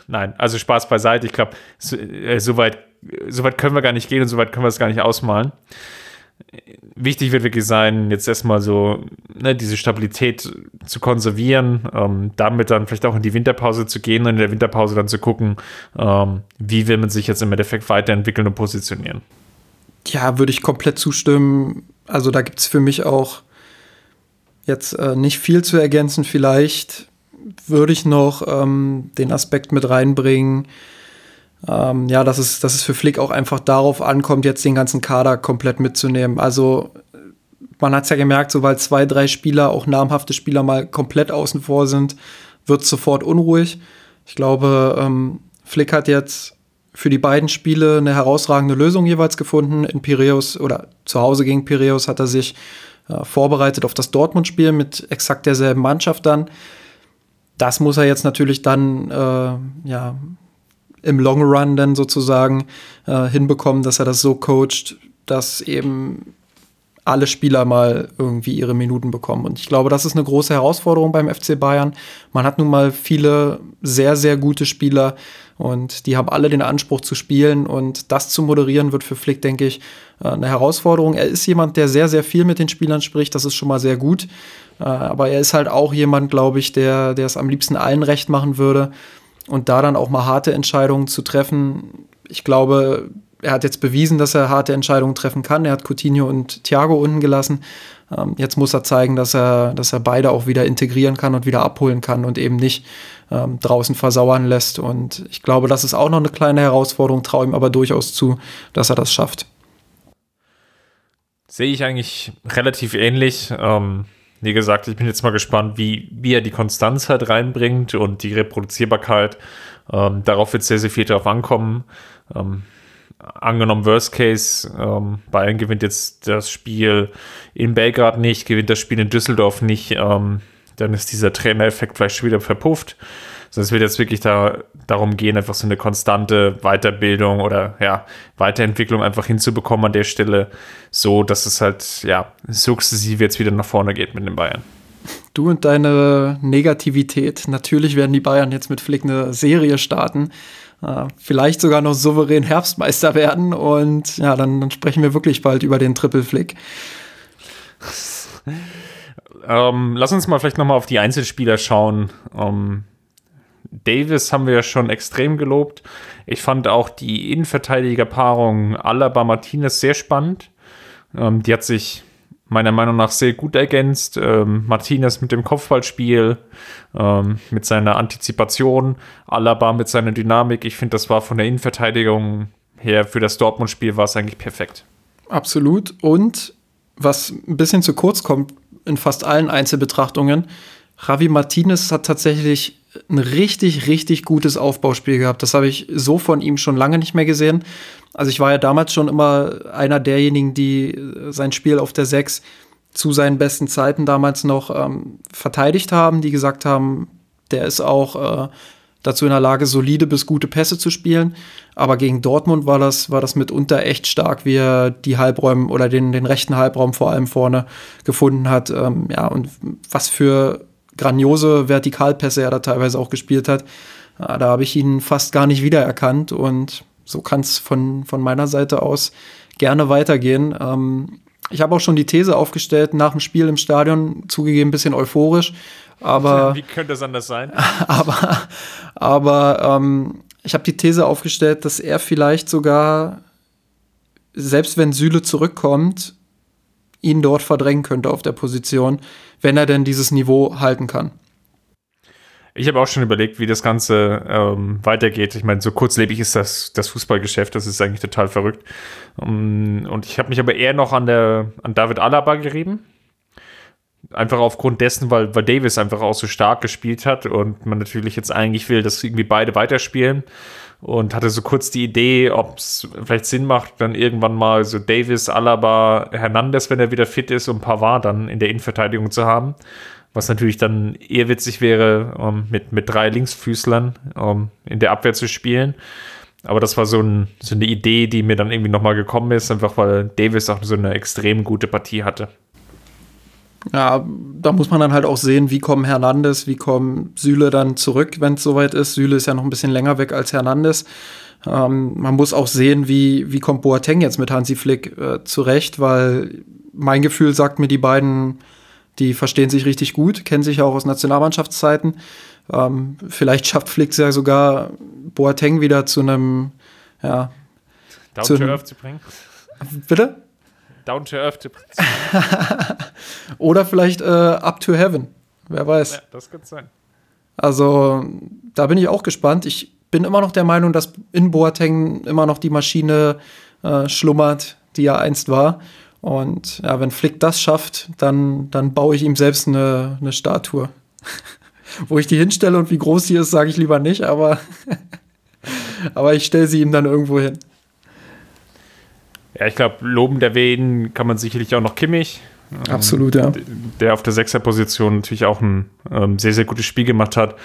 nein, also Spaß beiseite. Ich glaube, so, äh, so, weit, so weit können wir gar nicht gehen und so weit können wir es gar nicht ausmalen wichtig wird wirklich sein, jetzt erstmal so ne, diese Stabilität zu konservieren, ähm, damit dann vielleicht auch in die Winterpause zu gehen und in der Winterpause dann zu gucken, ähm, wie will man sich jetzt im Endeffekt weiterentwickeln und positionieren. Ja, würde ich komplett zustimmen. Also da gibt es für mich auch jetzt äh, nicht viel zu ergänzen. Vielleicht würde ich noch ähm, den Aspekt mit reinbringen, ähm, ja, dass es, dass es für Flick auch einfach darauf ankommt, jetzt den ganzen Kader komplett mitzunehmen. Also man hat es ja gemerkt, sobald zwei, drei Spieler, auch namhafte Spieler mal komplett außen vor sind, wird es sofort unruhig. Ich glaube, ähm, Flick hat jetzt für die beiden Spiele eine herausragende Lösung jeweils gefunden. In Piraeus oder zu Hause gegen Piraeus hat er sich äh, vorbereitet auf das Dortmund-Spiel mit exakt derselben Mannschaft dann das muss er jetzt natürlich dann äh, ja, im Long Run dann sozusagen äh, hinbekommen, dass er das so coacht, dass eben alle Spieler mal irgendwie ihre Minuten bekommen. Und ich glaube, das ist eine große Herausforderung beim FC Bayern. Man hat nun mal viele sehr, sehr gute Spieler und die haben alle den Anspruch zu spielen. Und das zu moderieren wird für Flick, denke ich, äh, eine Herausforderung. Er ist jemand, der sehr, sehr viel mit den Spielern spricht. Das ist schon mal sehr gut. Äh, aber er ist halt auch jemand, glaube ich, der, der es am liebsten allen recht machen würde. Und da dann auch mal harte Entscheidungen zu treffen. Ich glaube, er hat jetzt bewiesen, dass er harte Entscheidungen treffen kann. Er hat Coutinho und Thiago unten gelassen. Ähm, jetzt muss er zeigen, dass er, dass er beide auch wieder integrieren kann und wieder abholen kann und eben nicht ähm, draußen versauern lässt. Und ich glaube, das ist auch noch eine kleine Herausforderung, traue ihm aber durchaus zu, dass er das schafft. Sehe ich eigentlich relativ ähnlich. Ähm, wie gesagt, ich bin jetzt mal gespannt, wie, wie er die Konstanz halt reinbringt und die Reproduzierbarkeit. Ähm, darauf wird sehr, sehr viel drauf ankommen. Ähm, angenommen, Worst Case, ähm, Bayern gewinnt jetzt das Spiel in Belgrad nicht, gewinnt das Spiel in Düsseldorf nicht, ähm, dann ist dieser Trainereffekt vielleicht schon wieder verpufft. Sondern es wird jetzt wirklich da, darum gehen, einfach so eine konstante Weiterbildung oder ja, Weiterentwicklung einfach hinzubekommen an der Stelle, so dass es halt ja sukzessive jetzt wieder nach vorne geht mit den Bayern. Du und deine Negativität. Natürlich werden die Bayern jetzt mit Flick eine Serie starten. Äh, vielleicht sogar noch souverän Herbstmeister werden. Und ja, dann, dann sprechen wir wirklich bald über den Triple Flick. ähm, lass uns mal vielleicht nochmal auf die Einzelspieler schauen. Ähm, Davis haben wir ja schon extrem gelobt. Ich fand auch die Innenverteidigerpaarung Alaba Martinez sehr spannend. Ähm, die hat sich meiner Meinung nach sehr gut ergänzt. Ähm, Martinez mit dem Kopfballspiel, ähm, mit seiner Antizipation, Alaba mit seiner Dynamik. Ich finde, das war von der Innenverteidigung her für das Dortmund-Spiel war es eigentlich perfekt. Absolut. Und was ein bisschen zu kurz kommt in fast allen Einzelbetrachtungen, Javi Martinez hat tatsächlich ein richtig, richtig gutes Aufbauspiel gehabt. Das habe ich so von ihm schon lange nicht mehr gesehen. Also ich war ja damals schon immer einer derjenigen, die äh, sein Spiel auf der 6 zu seinen besten Zeiten damals noch ähm, verteidigt haben, die gesagt haben, der ist auch äh, dazu in der Lage, solide bis gute Pässe zu spielen. Aber gegen Dortmund war das, war das mitunter echt stark, wie er die Halbräume oder den, den rechten Halbraum vor allem vorne gefunden hat. Ähm, ja, und was für grandiose Vertikalpässe er da teilweise auch gespielt hat. Ja, da habe ich ihn fast gar nicht wiedererkannt und so kann es von, von meiner Seite aus gerne weitergehen. Ähm, ich habe auch schon die These aufgestellt nach dem Spiel im Stadion, zugegeben ein bisschen euphorisch, aber. Wie könnte es anders sein? aber aber ähm, ich habe die These aufgestellt, dass er vielleicht sogar, selbst wenn Süle zurückkommt, ihn dort verdrängen könnte auf der Position, wenn er denn dieses Niveau halten kann. Ich habe auch schon überlegt, wie das Ganze ähm, weitergeht. Ich meine, so kurzlebig ist das, das Fußballgeschäft, das ist eigentlich total verrückt. Um, und ich habe mich aber eher noch an, der, an David Alaba gerieben. Einfach aufgrund dessen, weil, weil Davis einfach auch so stark gespielt hat und man natürlich jetzt eigentlich will, dass irgendwie beide weiterspielen. Und hatte so kurz die Idee, ob es vielleicht Sinn macht, dann irgendwann mal so Davis, Alaba, Hernandez, wenn er wieder fit ist, und Pavard dann in der Innenverteidigung zu haben was natürlich dann eher witzig wäre, um, ähm, mit, mit drei Linksfüßlern um, in der Abwehr zu spielen. Aber das war so, ein, so eine Idee, die mir dann irgendwie nochmal gekommen ist, einfach weil Davis auch so eine extrem gute Partie hatte. Ja, da muss man dann halt auch sehen, wie kommen Hernandez, wie kommen Süle dann zurück, wenn es soweit ist. Süle ist ja noch ein bisschen länger weg als Hernandez. Ähm, man muss auch sehen, wie, wie kommt Boateng jetzt mit Hansi Flick äh, zurecht, weil mein Gefühl sagt mir, die beiden die verstehen sich richtig gut, kennen sich auch aus Nationalmannschaftszeiten. Ähm, vielleicht schafft Flick ja sogar Boateng wieder zu einem, ja. Down zu to earth zu bringen. Bitte? Down to earth zu bringen. Oder vielleicht äh, up to heaven. Wer weiß. Ja, das könnte sein. Also, da bin ich auch gespannt. Ich bin immer noch der Meinung, dass in Boateng immer noch die Maschine äh, schlummert, die er einst war. Und ja, wenn Flick das schafft, dann, dann baue ich ihm selbst eine, eine Statue. Wo ich die hinstelle und wie groß sie ist, sage ich lieber nicht, aber, aber ich stelle sie ihm dann irgendwo hin. Ja, ich glaube, lobend erwähnen kann man sicherlich auch noch Kimmich. Absolut, ja. Der auf der Sechser-Position natürlich auch ein ähm, sehr, sehr gutes Spiel gemacht hat.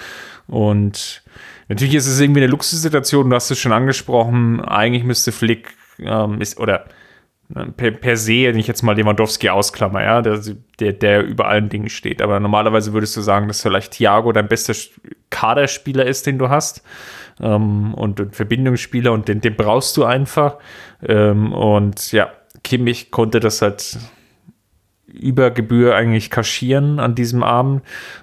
Und natürlich ist es irgendwie eine Luxussituation, du hast es schon angesprochen. Eigentlich müsste Flick ähm, ist, oder ne, per, per se, wenn ich jetzt mal Lewandowski ausklammer, ja, der, der, der über allen Dingen steht. Aber normalerweise würdest du sagen, dass vielleicht Thiago dein bester Kaderspieler ist, den du hast. Ähm, und ein Verbindungsspieler und den, den brauchst du einfach. Ähm, und ja, Kimmich konnte das halt über Gebühr eigentlich kaschieren an diesem Abend.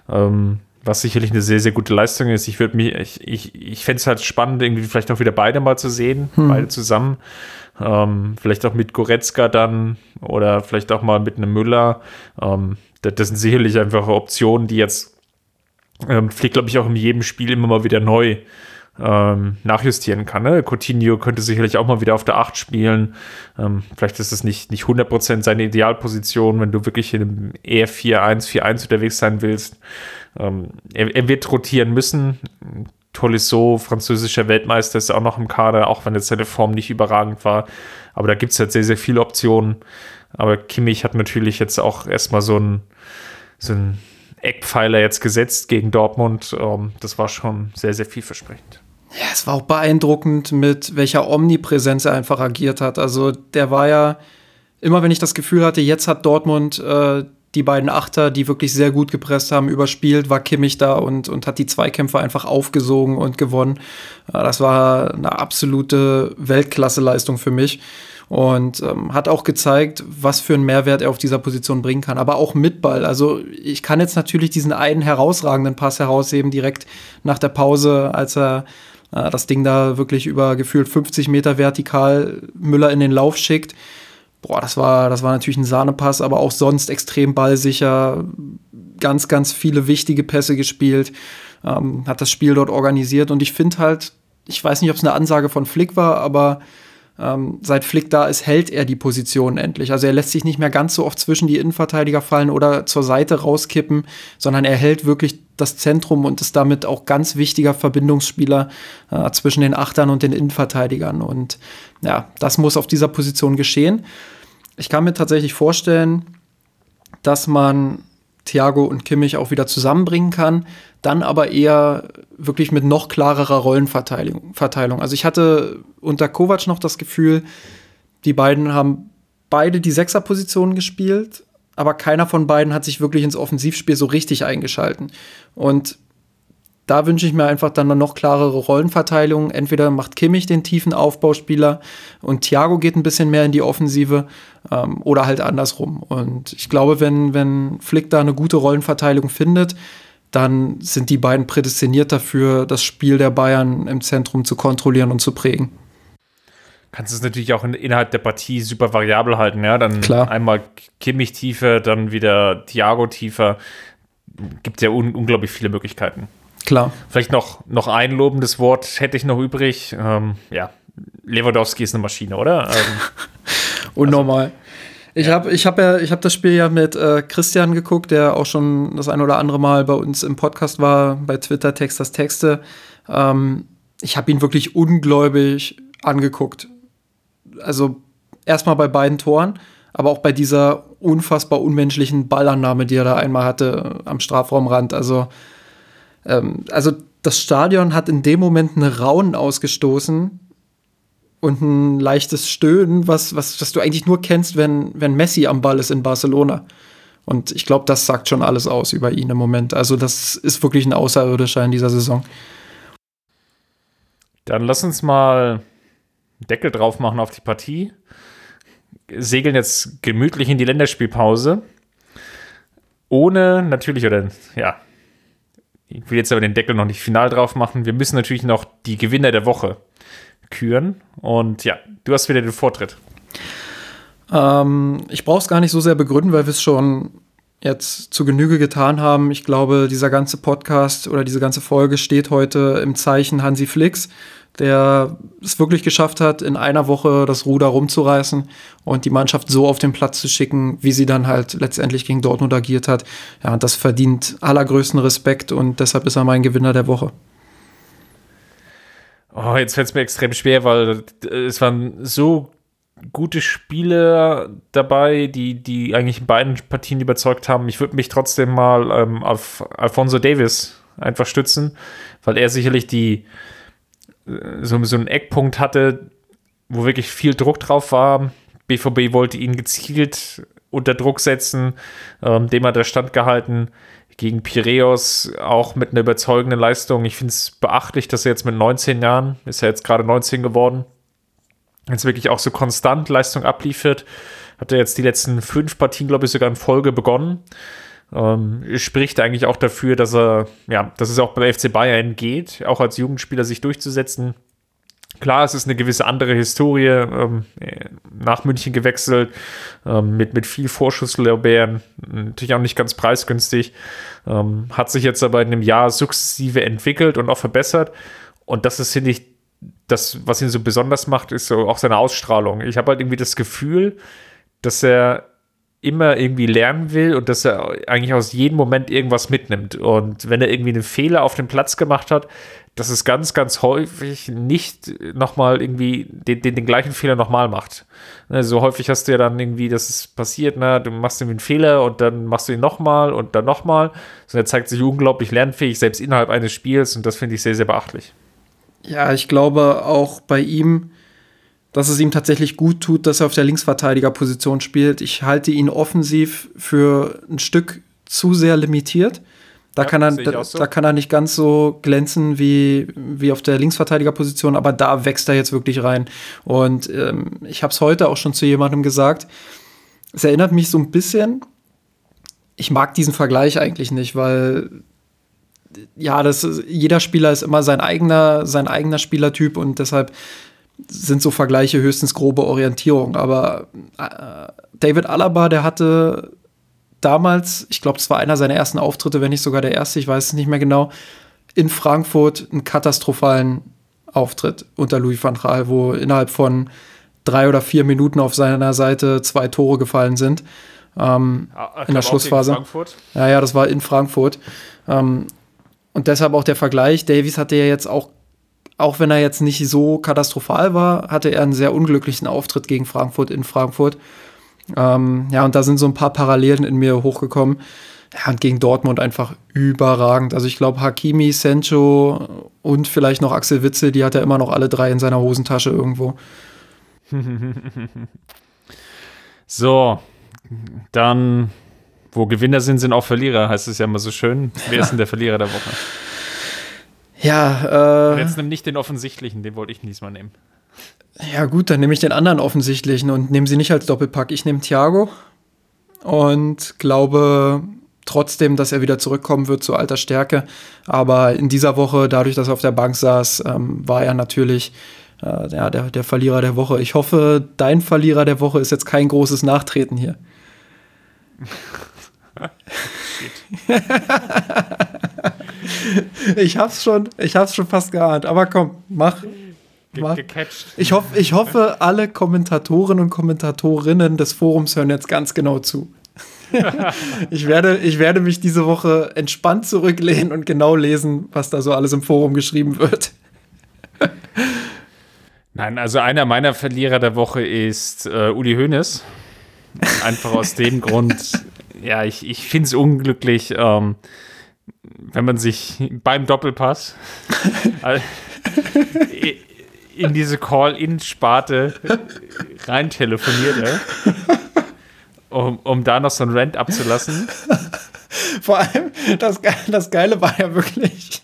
Ähm, was sicherlich eine sehr, sehr gute Leistung ist. Ich würde mich, ich, ich, ich fände es halt spannend, irgendwie vielleicht auch wieder beide mal zu sehen, hm. beide zusammen. Ähm, vielleicht auch mit Goretzka dann oder vielleicht auch mal mit einem Müller. Ähm, das, das, sind sicherlich einfach Optionen, die jetzt ähm, Flick, glaube ich, auch in jedem Spiel immer mal wieder neu ähm, nachjustieren kann. Ne? Coutinho könnte sicherlich auch mal wieder auf der 8 spielen. Ähm, vielleicht ist es nicht, nicht 100% seine Idealposition, wenn du wirklich in einem eher 4-1, 4-1 unterwegs sein willst. Ähm, er, er, wird rotieren müssen. Tolisso, französischer Weltmeister, ist auch noch im Kader, auch wenn jetzt seine Form nicht überragend war. Aber da gibt es halt sehr, sehr viele Optionen. Aber Kimmich hat natürlich jetzt auch erstmal so ein, so ein Eckpfeiler jetzt gesetzt gegen Dortmund. Ähm, das war schon sehr, sehr vielversprechend. Ja, es war auch beeindruckend, mit welcher Omnipräsenz er einfach agiert hat. Also der war ja, immer wenn ich das Gefühl hatte, jetzt hat Dortmund äh, die beiden Achter, die wirklich sehr gut gepresst haben, überspielt, war Kimmich da und, und hat die Zweikämpfe einfach aufgesogen und gewonnen. Das war eine absolute Weltklasse-Leistung für mich und ähm, hat auch gezeigt, was für einen Mehrwert er auf dieser Position bringen kann. Aber auch mit Ball. Also ich kann jetzt natürlich diesen einen herausragenden Pass herausheben, direkt nach der Pause, als er äh, das Ding da wirklich über gefühlt 50 Meter vertikal Müller in den Lauf schickt. Boah, das war, das war natürlich ein Sahnepass, aber auch sonst extrem ballsicher. Ganz, ganz viele wichtige Pässe gespielt. Ähm, hat das Spiel dort organisiert. Und ich finde halt, ich weiß nicht, ob es eine Ansage von Flick war, aber ähm, seit Flick da ist, hält er die Position endlich. Also er lässt sich nicht mehr ganz so oft zwischen die Innenverteidiger fallen oder zur Seite rauskippen, sondern er hält wirklich das Zentrum und ist damit auch ganz wichtiger Verbindungsspieler äh, zwischen den Achtern und den Innenverteidigern. Und ja, das muss auf dieser Position geschehen. Ich kann mir tatsächlich vorstellen, dass man Thiago und Kimmich auch wieder zusammenbringen kann, dann aber eher wirklich mit noch klarerer Rollenverteilung. Also ich hatte unter Kovac noch das Gefühl, die beiden haben beide die Sechserposition gespielt, aber keiner von beiden hat sich wirklich ins Offensivspiel so richtig eingeschalten. Und da wünsche ich mir einfach dann eine noch klarere Rollenverteilung. Entweder macht Kimmich den tiefen Aufbauspieler und Thiago geht ein bisschen mehr in die Offensive ähm, oder halt andersrum. Und ich glaube, wenn, wenn Flick da eine gute Rollenverteilung findet, dann sind die beiden prädestiniert dafür, das Spiel der Bayern im Zentrum zu kontrollieren und zu prägen. Kannst es natürlich auch in, innerhalb der Partie super variabel halten, ja. Dann Klar. einmal Kimmich tiefer, dann wieder Thiago tiefer. Gibt ja un unglaublich viele Möglichkeiten. Klar. Vielleicht noch, noch ein lobendes Wort hätte ich noch übrig. Ähm, ja, Lewandowski ist eine Maschine, oder? Ähm, Unnormal. Also, ich ja. habe ich hab ja, hab das Spiel ja mit äh, Christian geguckt, der auch schon das ein oder andere Mal bei uns im Podcast war, bei Twitter Text das Texte. Ähm, ich habe ihn wirklich ungläubig angeguckt. Also erstmal bei beiden Toren, aber auch bei dieser unfassbar unmenschlichen Ballannahme, die er da einmal hatte am Strafraumrand. Also ähm, also das Stadion hat in dem Moment eine Raunen ausgestoßen und ein leichtes Stöhnen, was, was, was du eigentlich nur kennst, wenn, wenn Messi am Ball ist in Barcelona. Und ich glaube, das sagt schon alles aus über ihn im Moment. Also, das ist wirklich ein Außerirdischer in dieser Saison. Dann lass uns mal Deckel drauf machen auf die Partie. Segeln jetzt gemütlich in die Länderspielpause. Ohne natürlich, oder ja, ich will jetzt aber den Deckel noch nicht final drauf machen. Wir müssen natürlich noch die Gewinner der Woche küren. Und ja, du hast wieder den Vortritt. Ähm, ich brauche es gar nicht so sehr begründen, weil wir es schon jetzt zu Genüge getan haben. Ich glaube, dieser ganze Podcast oder diese ganze Folge steht heute im Zeichen Hansi Flix der es wirklich geschafft hat, in einer Woche das Ruder rumzureißen und die Mannschaft so auf den Platz zu schicken, wie sie dann halt letztendlich gegen Dortmund agiert hat. Ja, und das verdient allergrößten Respekt und deshalb ist er mein Gewinner der Woche. Oh, jetzt fällt es mir extrem schwer, weil es waren so gute Spiele dabei, die, die eigentlich in beiden Partien überzeugt haben. Ich würde mich trotzdem mal ähm, auf Alfonso Davis einfach stützen, weil er sicherlich die äh, so, so einen Eckpunkt hatte, wo wirklich viel Druck drauf war. BVB wollte ihn gezielt unter Druck setzen, ähm, dem hat er standgehalten gegen Piräus auch mit einer überzeugenden Leistung. Ich finde es beachtlich, dass er jetzt mit 19 Jahren, ist er jetzt gerade 19 geworden, jetzt wirklich auch so konstant Leistung abliefert. Hat er jetzt die letzten fünf Partien, glaube ich, sogar in Folge begonnen. Ähm, spricht eigentlich auch dafür, dass er, ja, dass es auch beim FC Bayern geht, auch als Jugendspieler sich durchzusetzen. Klar, es ist eine gewisse andere Historie, ähm, nach München gewechselt, ähm, mit, mit viel Vorschusslorbeeren, natürlich auch nicht ganz preisgünstig, ähm, hat sich jetzt aber in einem Jahr sukzessive entwickelt und auch verbessert. Und das ist, finde ich, das, was ihn so besonders macht, ist so auch seine Ausstrahlung. Ich habe halt irgendwie das Gefühl, dass er immer irgendwie lernen will und dass er eigentlich aus jedem Moment irgendwas mitnimmt. Und wenn er irgendwie einen Fehler auf dem Platz gemacht hat, dass es ganz, ganz häufig nicht nochmal irgendwie den, den, den gleichen Fehler nochmal macht. Ne, so häufig hast du ja dann irgendwie, dass es passiert, ne, du machst irgendwie einen Fehler und dann machst du ihn nochmal und dann nochmal. So, er zeigt sich unglaublich lernfähig, selbst innerhalb eines Spiels und das finde ich sehr, sehr beachtlich. Ja, ich glaube auch bei ihm, dass es ihm tatsächlich gut tut, dass er auf der Linksverteidigerposition spielt. Ich halte ihn offensiv für ein Stück zu sehr limitiert. Da, ja, kann er, da, so. da, kann er nicht ganz so glänzen wie, wie auf der Linksverteidigerposition, aber da wächst er jetzt wirklich rein. Und ähm, ich habe es heute auch schon zu jemandem gesagt. Es erinnert mich so ein bisschen. Ich mag diesen Vergleich eigentlich nicht, weil ja, das jeder Spieler ist immer sein eigener, sein eigener Spielertyp und deshalb sind so Vergleiche höchstens grobe Orientierung. Aber äh, David Alaba, der hatte damals, ich glaube, es war einer seiner ersten Auftritte, wenn nicht sogar der erste, ich weiß es nicht mehr genau, in Frankfurt einen katastrophalen Auftritt unter Louis van Gaal, wo innerhalb von drei oder vier Minuten auf seiner Seite zwei Tore gefallen sind. Ähm, Ach, in der Schlussphase. Ja, ja, das war in Frankfurt. Ähm, und deshalb auch der Vergleich. Davies hatte ja jetzt auch, auch wenn er jetzt nicht so katastrophal war, hatte er einen sehr unglücklichen Auftritt gegen Frankfurt in Frankfurt. Ähm, ja, und da sind so ein paar Parallelen in mir hochgekommen. Ja, und gegen Dortmund einfach überragend. Also ich glaube, Hakimi, Sancho und vielleicht noch Axel Witzel, die hat er immer noch alle drei in seiner Hosentasche irgendwo. so, dann, wo Gewinner sind, sind auch Verlierer, heißt es ja immer so schön. Wer ist denn der Verlierer der Woche? Ja, äh. Jetzt nimm nicht den offensichtlichen, den wollte ich diesmal nehmen. Ja, gut, dann nehme ich den anderen offensichtlichen und nehme sie nicht als Doppelpack. Ich nehme Thiago und glaube trotzdem, dass er wieder zurückkommen wird zu alter Stärke. Aber in dieser Woche, dadurch, dass er auf der Bank saß, ähm, war er natürlich äh, ja, der, der Verlierer der Woche. Ich hoffe, dein Verlierer der Woche ist jetzt kein großes Nachtreten hier. ich hab's schon, ich hab's schon fast geahnt. Aber komm, mach. Ich, hoff, ich hoffe, alle Kommentatoren und Kommentatorinnen des Forums hören jetzt ganz genau zu. ich, werde, ich werde mich diese Woche entspannt zurücklehnen und genau lesen, was da so alles im Forum geschrieben wird. Nein, also einer meiner Verlierer der Woche ist äh, Uli Hoeneß. Einfach aus dem Grund, ja, ich, ich finde es unglücklich, ähm, wenn man sich beim Doppelpass in diese Call-In-Sparte rein telefonierte, um, um da noch so ein Rant abzulassen. Vor allem, das, das Geile war ja wirklich,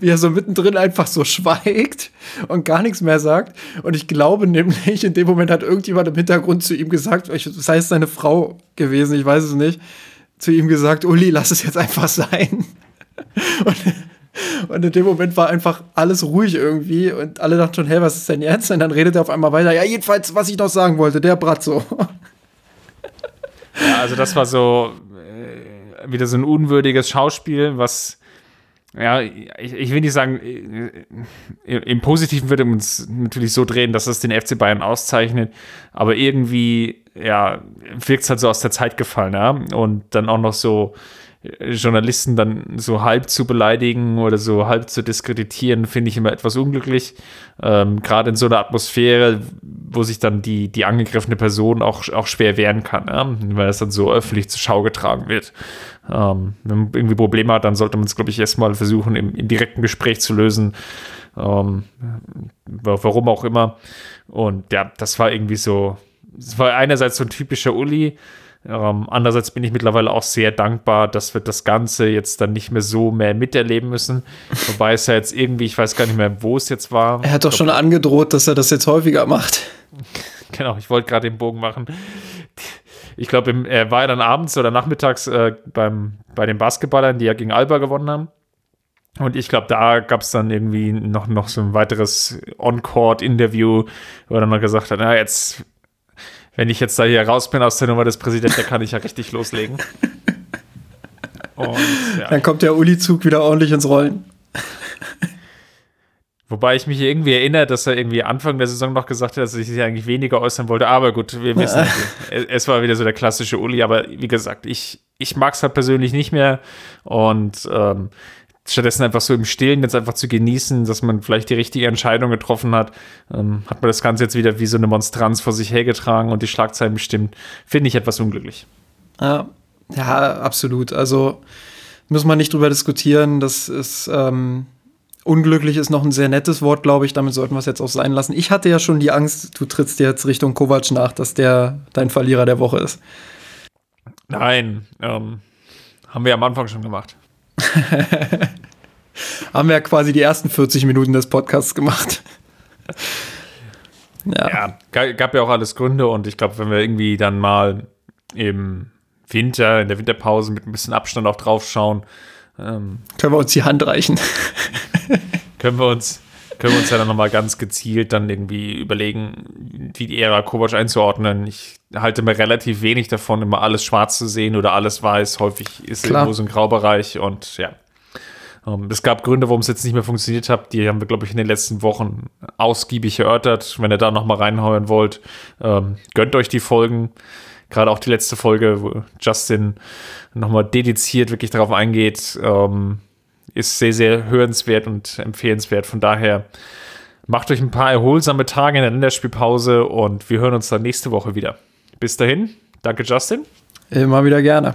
wie er so mittendrin einfach so schweigt und gar nichts mehr sagt. Und ich glaube nämlich, in dem Moment hat irgendjemand im Hintergrund zu ihm gesagt, das heißt seine Frau gewesen, ich weiß es nicht, zu ihm gesagt, Uli, lass es jetzt einfach sein. Und und in dem Moment war einfach alles ruhig irgendwie und alle dachten schon, hey, was ist denn jetzt? Und dann redet er auf einmal weiter. Ja, jedenfalls, was ich noch sagen wollte, der Bratzo. Ja, also das war so äh, wieder so ein unwürdiges Schauspiel, was ja, ich, ich, will nicht sagen, äh, im Positiven würde man es natürlich so drehen, dass es den FC Bayern auszeichnet, aber irgendwie, ja, wirkt es halt so aus der Zeit gefallen, ja, und dann auch noch so Journalisten dann so halb zu beleidigen oder so halb zu diskreditieren, finde ich immer etwas unglücklich. Ähm, Gerade in so einer Atmosphäre, wo sich dann die, die angegriffene Person auch, auch schwer wehren kann, ja? weil es dann so öffentlich zur Schau getragen wird. Ähm, wenn man irgendwie Probleme hat, dann sollte man es, glaube ich, erstmal versuchen, im, im, direkten Gespräch zu lösen. Ähm, warum auch immer. Und ja, das war irgendwie so, es war einerseits so ein typischer Uli, ähm, andererseits bin ich mittlerweile auch sehr dankbar, dass wir das Ganze jetzt dann nicht mehr so mehr miterleben müssen. Wobei es ja jetzt irgendwie, ich weiß gar nicht mehr, wo es jetzt war. Er hat doch schon angedroht, dass er das jetzt häufiger macht. Genau, ich wollte gerade den Bogen machen. Ich glaube, er war ja dann abends oder nachmittags äh, beim, bei den Basketballern, die ja gegen Alba gewonnen haben. Und ich glaube, da gab es dann irgendwie noch, noch so ein weiteres On-Court-Interview, wo er dann noch gesagt hat, na, jetzt wenn ich jetzt da hier raus bin aus der Nummer des Präsidenten, dann kann ich ja richtig loslegen. Und, ja. Dann kommt der Uli-Zug wieder ordentlich ins Rollen. Wobei ich mich irgendwie erinnere, dass er irgendwie Anfang der Saison noch gesagt hat, dass er sich eigentlich weniger äußern wollte. Aber gut, wir wissen, es war wieder so der klassische Uli. Aber wie gesagt, ich, ich mag es halt persönlich nicht mehr. Und ähm, stattdessen einfach so im Stillen jetzt einfach zu genießen, dass man vielleicht die richtige Entscheidung getroffen hat, ähm, hat man das Ganze jetzt wieder wie so eine Monstranz vor sich hergetragen und die Schlagzeilen bestimmt, finde ich etwas unglücklich. Ja, ja, absolut. Also muss man nicht drüber diskutieren. Das ist ähm, unglücklich ist noch ein sehr nettes Wort, glaube ich. Damit sollten wir es jetzt auch sein lassen. Ich hatte ja schon die Angst, du trittst jetzt Richtung Kovac nach, dass der dein Verlierer der Woche ist. Nein, ähm, haben wir am Anfang schon gemacht. Haben wir ja quasi die ersten 40 Minuten des Podcasts gemacht. ja. ja, gab ja auch alles Gründe und ich glaube, wenn wir irgendwie dann mal im Winter, in der Winterpause mit ein bisschen Abstand auch drauf schauen, ähm, können wir uns die Hand reichen. können wir uns können wir uns ja dann nochmal ganz gezielt dann irgendwie überlegen, wie die Ära Kovac einzuordnen. Ich halte mir relativ wenig davon, immer alles schwarz zu sehen oder alles weiß. Häufig ist Klar. irgendwo so ein Graubereich und ja. Ähm, es gab Gründe, warum es jetzt nicht mehr funktioniert hat. Die haben wir, glaube ich, in den letzten Wochen ausgiebig erörtert. Wenn ihr da nochmal reinhauen wollt, ähm, gönnt euch die Folgen. Gerade auch die letzte Folge, wo Justin nochmal dediziert wirklich darauf eingeht, ähm, ist sehr, sehr hörenswert und empfehlenswert. Von daher macht euch ein paar erholsame Tage in der Länderspielpause und wir hören uns dann nächste Woche wieder. Bis dahin, danke Justin. Immer wieder gerne.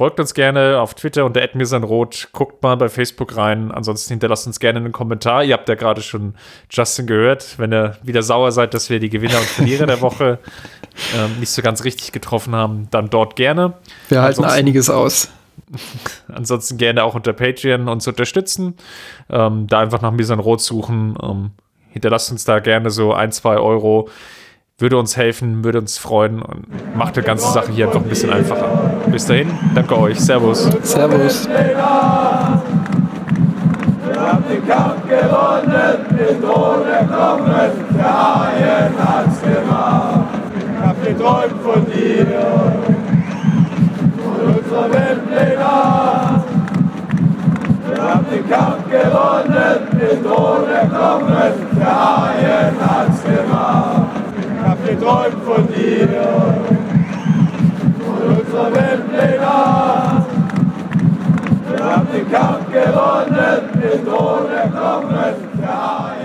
Folgt uns gerne auf Twitter unter @mirsanrot. Guckt mal bei Facebook rein. Ansonsten hinterlasst uns gerne einen Kommentar. Ihr habt ja gerade schon Justin gehört. Wenn ihr wieder sauer seid, dass wir die Gewinner und Verlierer der Woche ähm, nicht so ganz richtig getroffen haben, dann dort gerne. Wir halten Ansonsten einiges aus. Ansonsten gerne auch unter Patreon uns unterstützen. Ähm, da einfach nach Misan Rot suchen. Ähm, hinterlasst uns da gerne so ein, zwei Euro. Würde uns helfen, würde uns freuen und macht die ganze Sache hier einfach ein bisschen einfacher. Bis dahin, danke euch. Servus. Servus. Wir haben den Kampf gewonnen, den Thron erkommen, der Haien hat's gemacht. Ich hab geträumt von dir unserer Weltpläne. Wir haben den Kampf gewonnen, den Thron erkommen, der Haien hat's gemacht. Ich hab geträumt von dir, von unserer Weltpläne. Wir haben den Kampf gewonnen, den Thron erkommen, der Haien